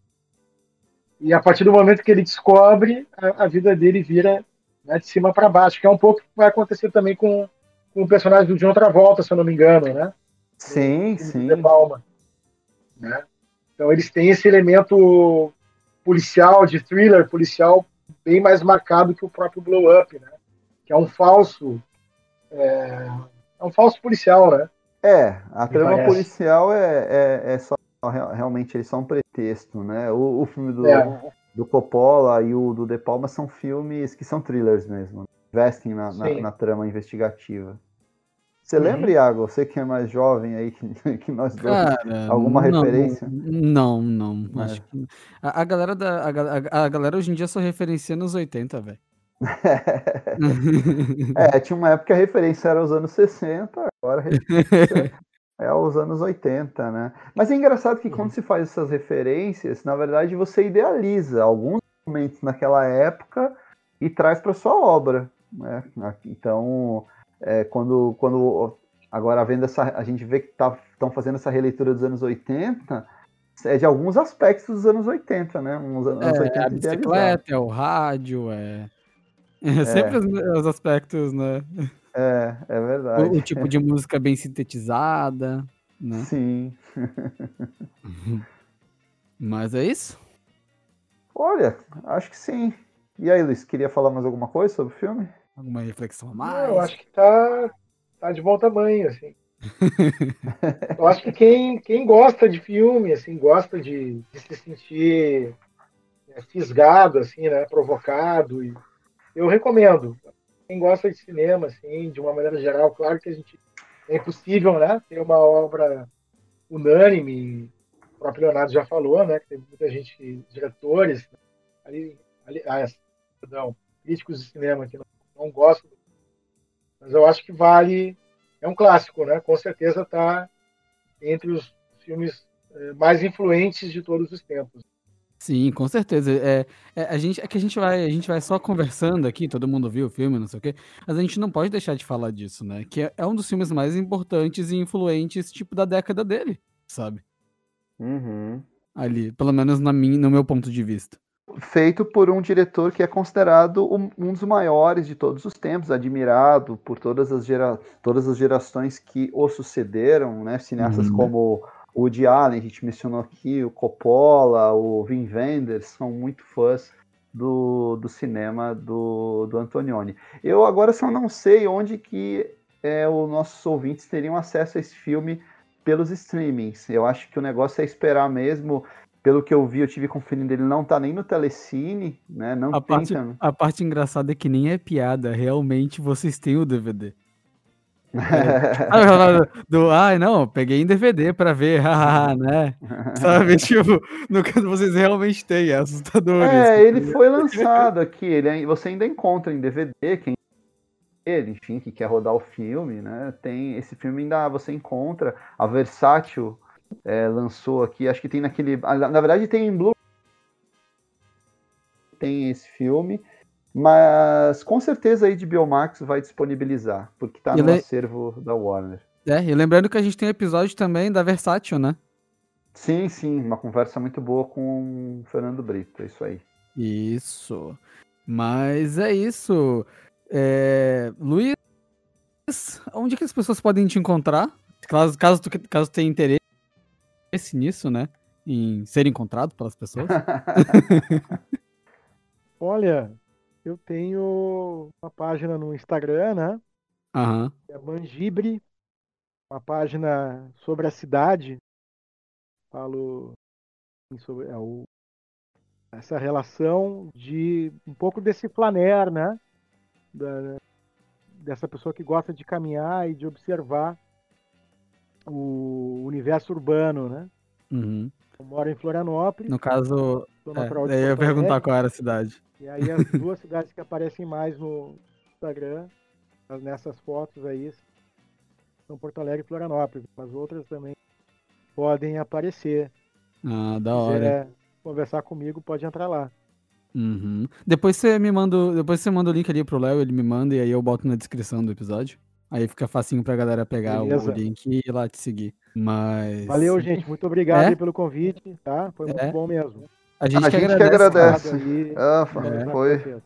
E a partir do momento que ele descobre, a, a vida dele vira né, de cima para baixo, que é um pouco que vai acontecer também com, com o personagem do John Travolta, se eu não me engano, né? Sim, sim. Palma, né? Então eles têm esse elemento policial, de thriller policial, bem mais marcado que o próprio Blow Up, né? Que é um falso. É, é um falso policial, né? É, a trama policial é, é, é, só. Realmente, eles são um pretexto, né? O, o filme do, é. Do Coppola e o do De Palma são filmes que são thrillers mesmo. Né? Investem na, na, na trama investigativa. Você uhum. lembra, Iago? Você que é mais jovem aí que, que nós dois. Cara, alguma não, referência? Não, não. É. Acho que... a, a, galera da, a, a, galera hoje em dia só referencia nos 80, velho. é, tinha uma época que a referência era os anos 60, agora a referência é os anos 80, né? Mas é engraçado que quando uhum. se faz essas referências, na verdade você idealiza alguns momentos naquela época e traz para sua obra. Né? Então, é, quando, quando agora vendo essa, a gente vê que estão tá, fazendo essa releitura dos anos 80, é de alguns aspectos dos anos 80, né? Uns anos é, 80 a bicicleta, é o rádio, é, é sempre os, os, aspectos, né? É, é verdade. O, o, tipo de música bem sintetizada, né? Sim. Mas é isso? Olha, acho que sim. E aí, Luiz, queria falar mais alguma coisa sobre o filme? Alguma reflexão a mais? eu acho que tá, tá de bom tamanho, assim. eu acho que quem, quem gosta de filme, assim, gosta de, de se sentir é, fisgado, assim, né, provocado, e eu recomendo. Quem gosta de cinema, assim, de uma maneira geral, claro que a gente é impossível, né, ter uma obra unânime. O próprio Leonardo já falou, né, que tem muita gente, diretores, ali, ali ah, perdão, críticos de cinema que não não gosto. Mas eu acho que vale. É um clássico, né? Com certeza está entre os filmes eh, mais influentes de todos os tempos. Sim, com certeza. É, é, a gente, é que a gente vai, a gente vai só conversando aqui, todo mundo viu o filme, não sei o quê, mas a gente não pode deixar de falar disso, né? Que é, é um dos filmes mais importantes e influentes, tipo, da década dele, sabe? Uhum. ali, pelo menos na minha, no meu ponto de vista. Feito por um diretor que é considerado um, um dos maiores de todos os tempos, admirado por todas as, gera, todas as gerações que o sucederam, né? Cineastas uhum. como o Woody Allen, a gente mencionou aqui, o Coppola, o Wim Wenders, são muito fãs do, do cinema do, do Antonioni. Eu agora só não sei onde que é, os nossos ouvintes teriam acesso a esse filme pelos streamings. Eu acho que o negócio é esperar mesmo. Pelo que eu vi, eu tive conferindo, ele não tá nem no Telecine, né? Não a, tem parte, a parte engraçada é que nem é piada, realmente vocês têm o DVD. É. do, ai, não, peguei em DVD pra ver, né? Sabe, tipo, no caso vocês realmente têm, é assustador. É, ele foi lançado aqui, ele, você ainda encontra em DVD, quem ele, enfim, que quer rodar o filme, né? Tem esse filme ainda você encontra. A Versátil é, lançou aqui, acho que tem naquele. Na verdade, tem em Blue. Tem esse filme. Mas com certeza aí de Biomax vai disponibilizar, porque tá no le... acervo da Warner. É, e lembrando que a gente tem episódio também da Versátil, né? Sim, sim, uma conversa muito boa com o Fernando Brito, é isso aí. Isso. Mas é isso. É... Luiz, onde que as pessoas podem te encontrar? Caso, caso, tu, caso tenha interesse nisso, né? Em ser encontrado pelas pessoas. Olha, eu tenho uma página no Instagram, né? Uhum. É Mangibre, uma página sobre a cidade. Falo sobre é, o, essa relação de um pouco desse flaner, né? Da, dessa pessoa que gosta de caminhar e de observar o universo urbano, né? Uhum. Eu moro em Florianópolis. No caso, é, eu ia perguntar qual era a cidade. E aí as duas cidades que aparecem mais no Instagram, nessas fotos aí, são Porto Alegre e Florianópolis. As outras também podem aparecer. Ah, da hora. Se quiser conversar comigo, pode entrar lá. Uhum. Depois você me manda, depois você manda o link ali pro Léo, ele me manda e aí eu boto na descrição do episódio. Aí fica facinho pra galera pegar o, o link e ir lá te seguir. Mas. Valeu, gente. Muito obrigado é? pelo convite, tá? Foi muito é. bom mesmo. A gente, a que, gente agradece. que agradece. Ah, é. foi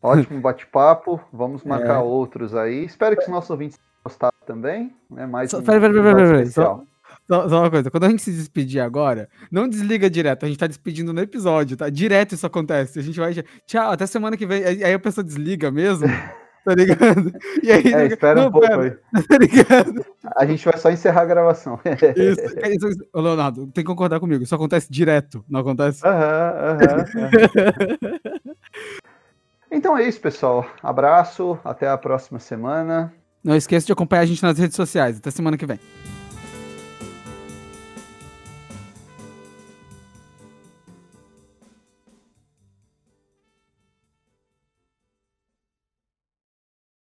ótimo bate-papo. Vamos marcar é. outros aí. Espero que os nossos ouvintes tenham gostado também. Né? Mais só, um, pera, pera, pera, pera, só, só, uma coisa, quando a gente se despedir agora, não desliga direto, a gente tá despedindo no episódio, tá? Direto isso acontece. A gente vai. Tchau, até semana que vem. Aí a pessoa desliga mesmo. tá ligado? E aí, é, espera não, um pouco aí. Tá ligado? A gente vai só encerrar a gravação. Isso, é isso, Leonardo, tem que concordar comigo. Isso acontece direto, não acontece? Aham, aham. Então é isso, pessoal. Abraço, até a próxima semana. Não esqueça de acompanhar a gente nas redes sociais. Até semana que vem.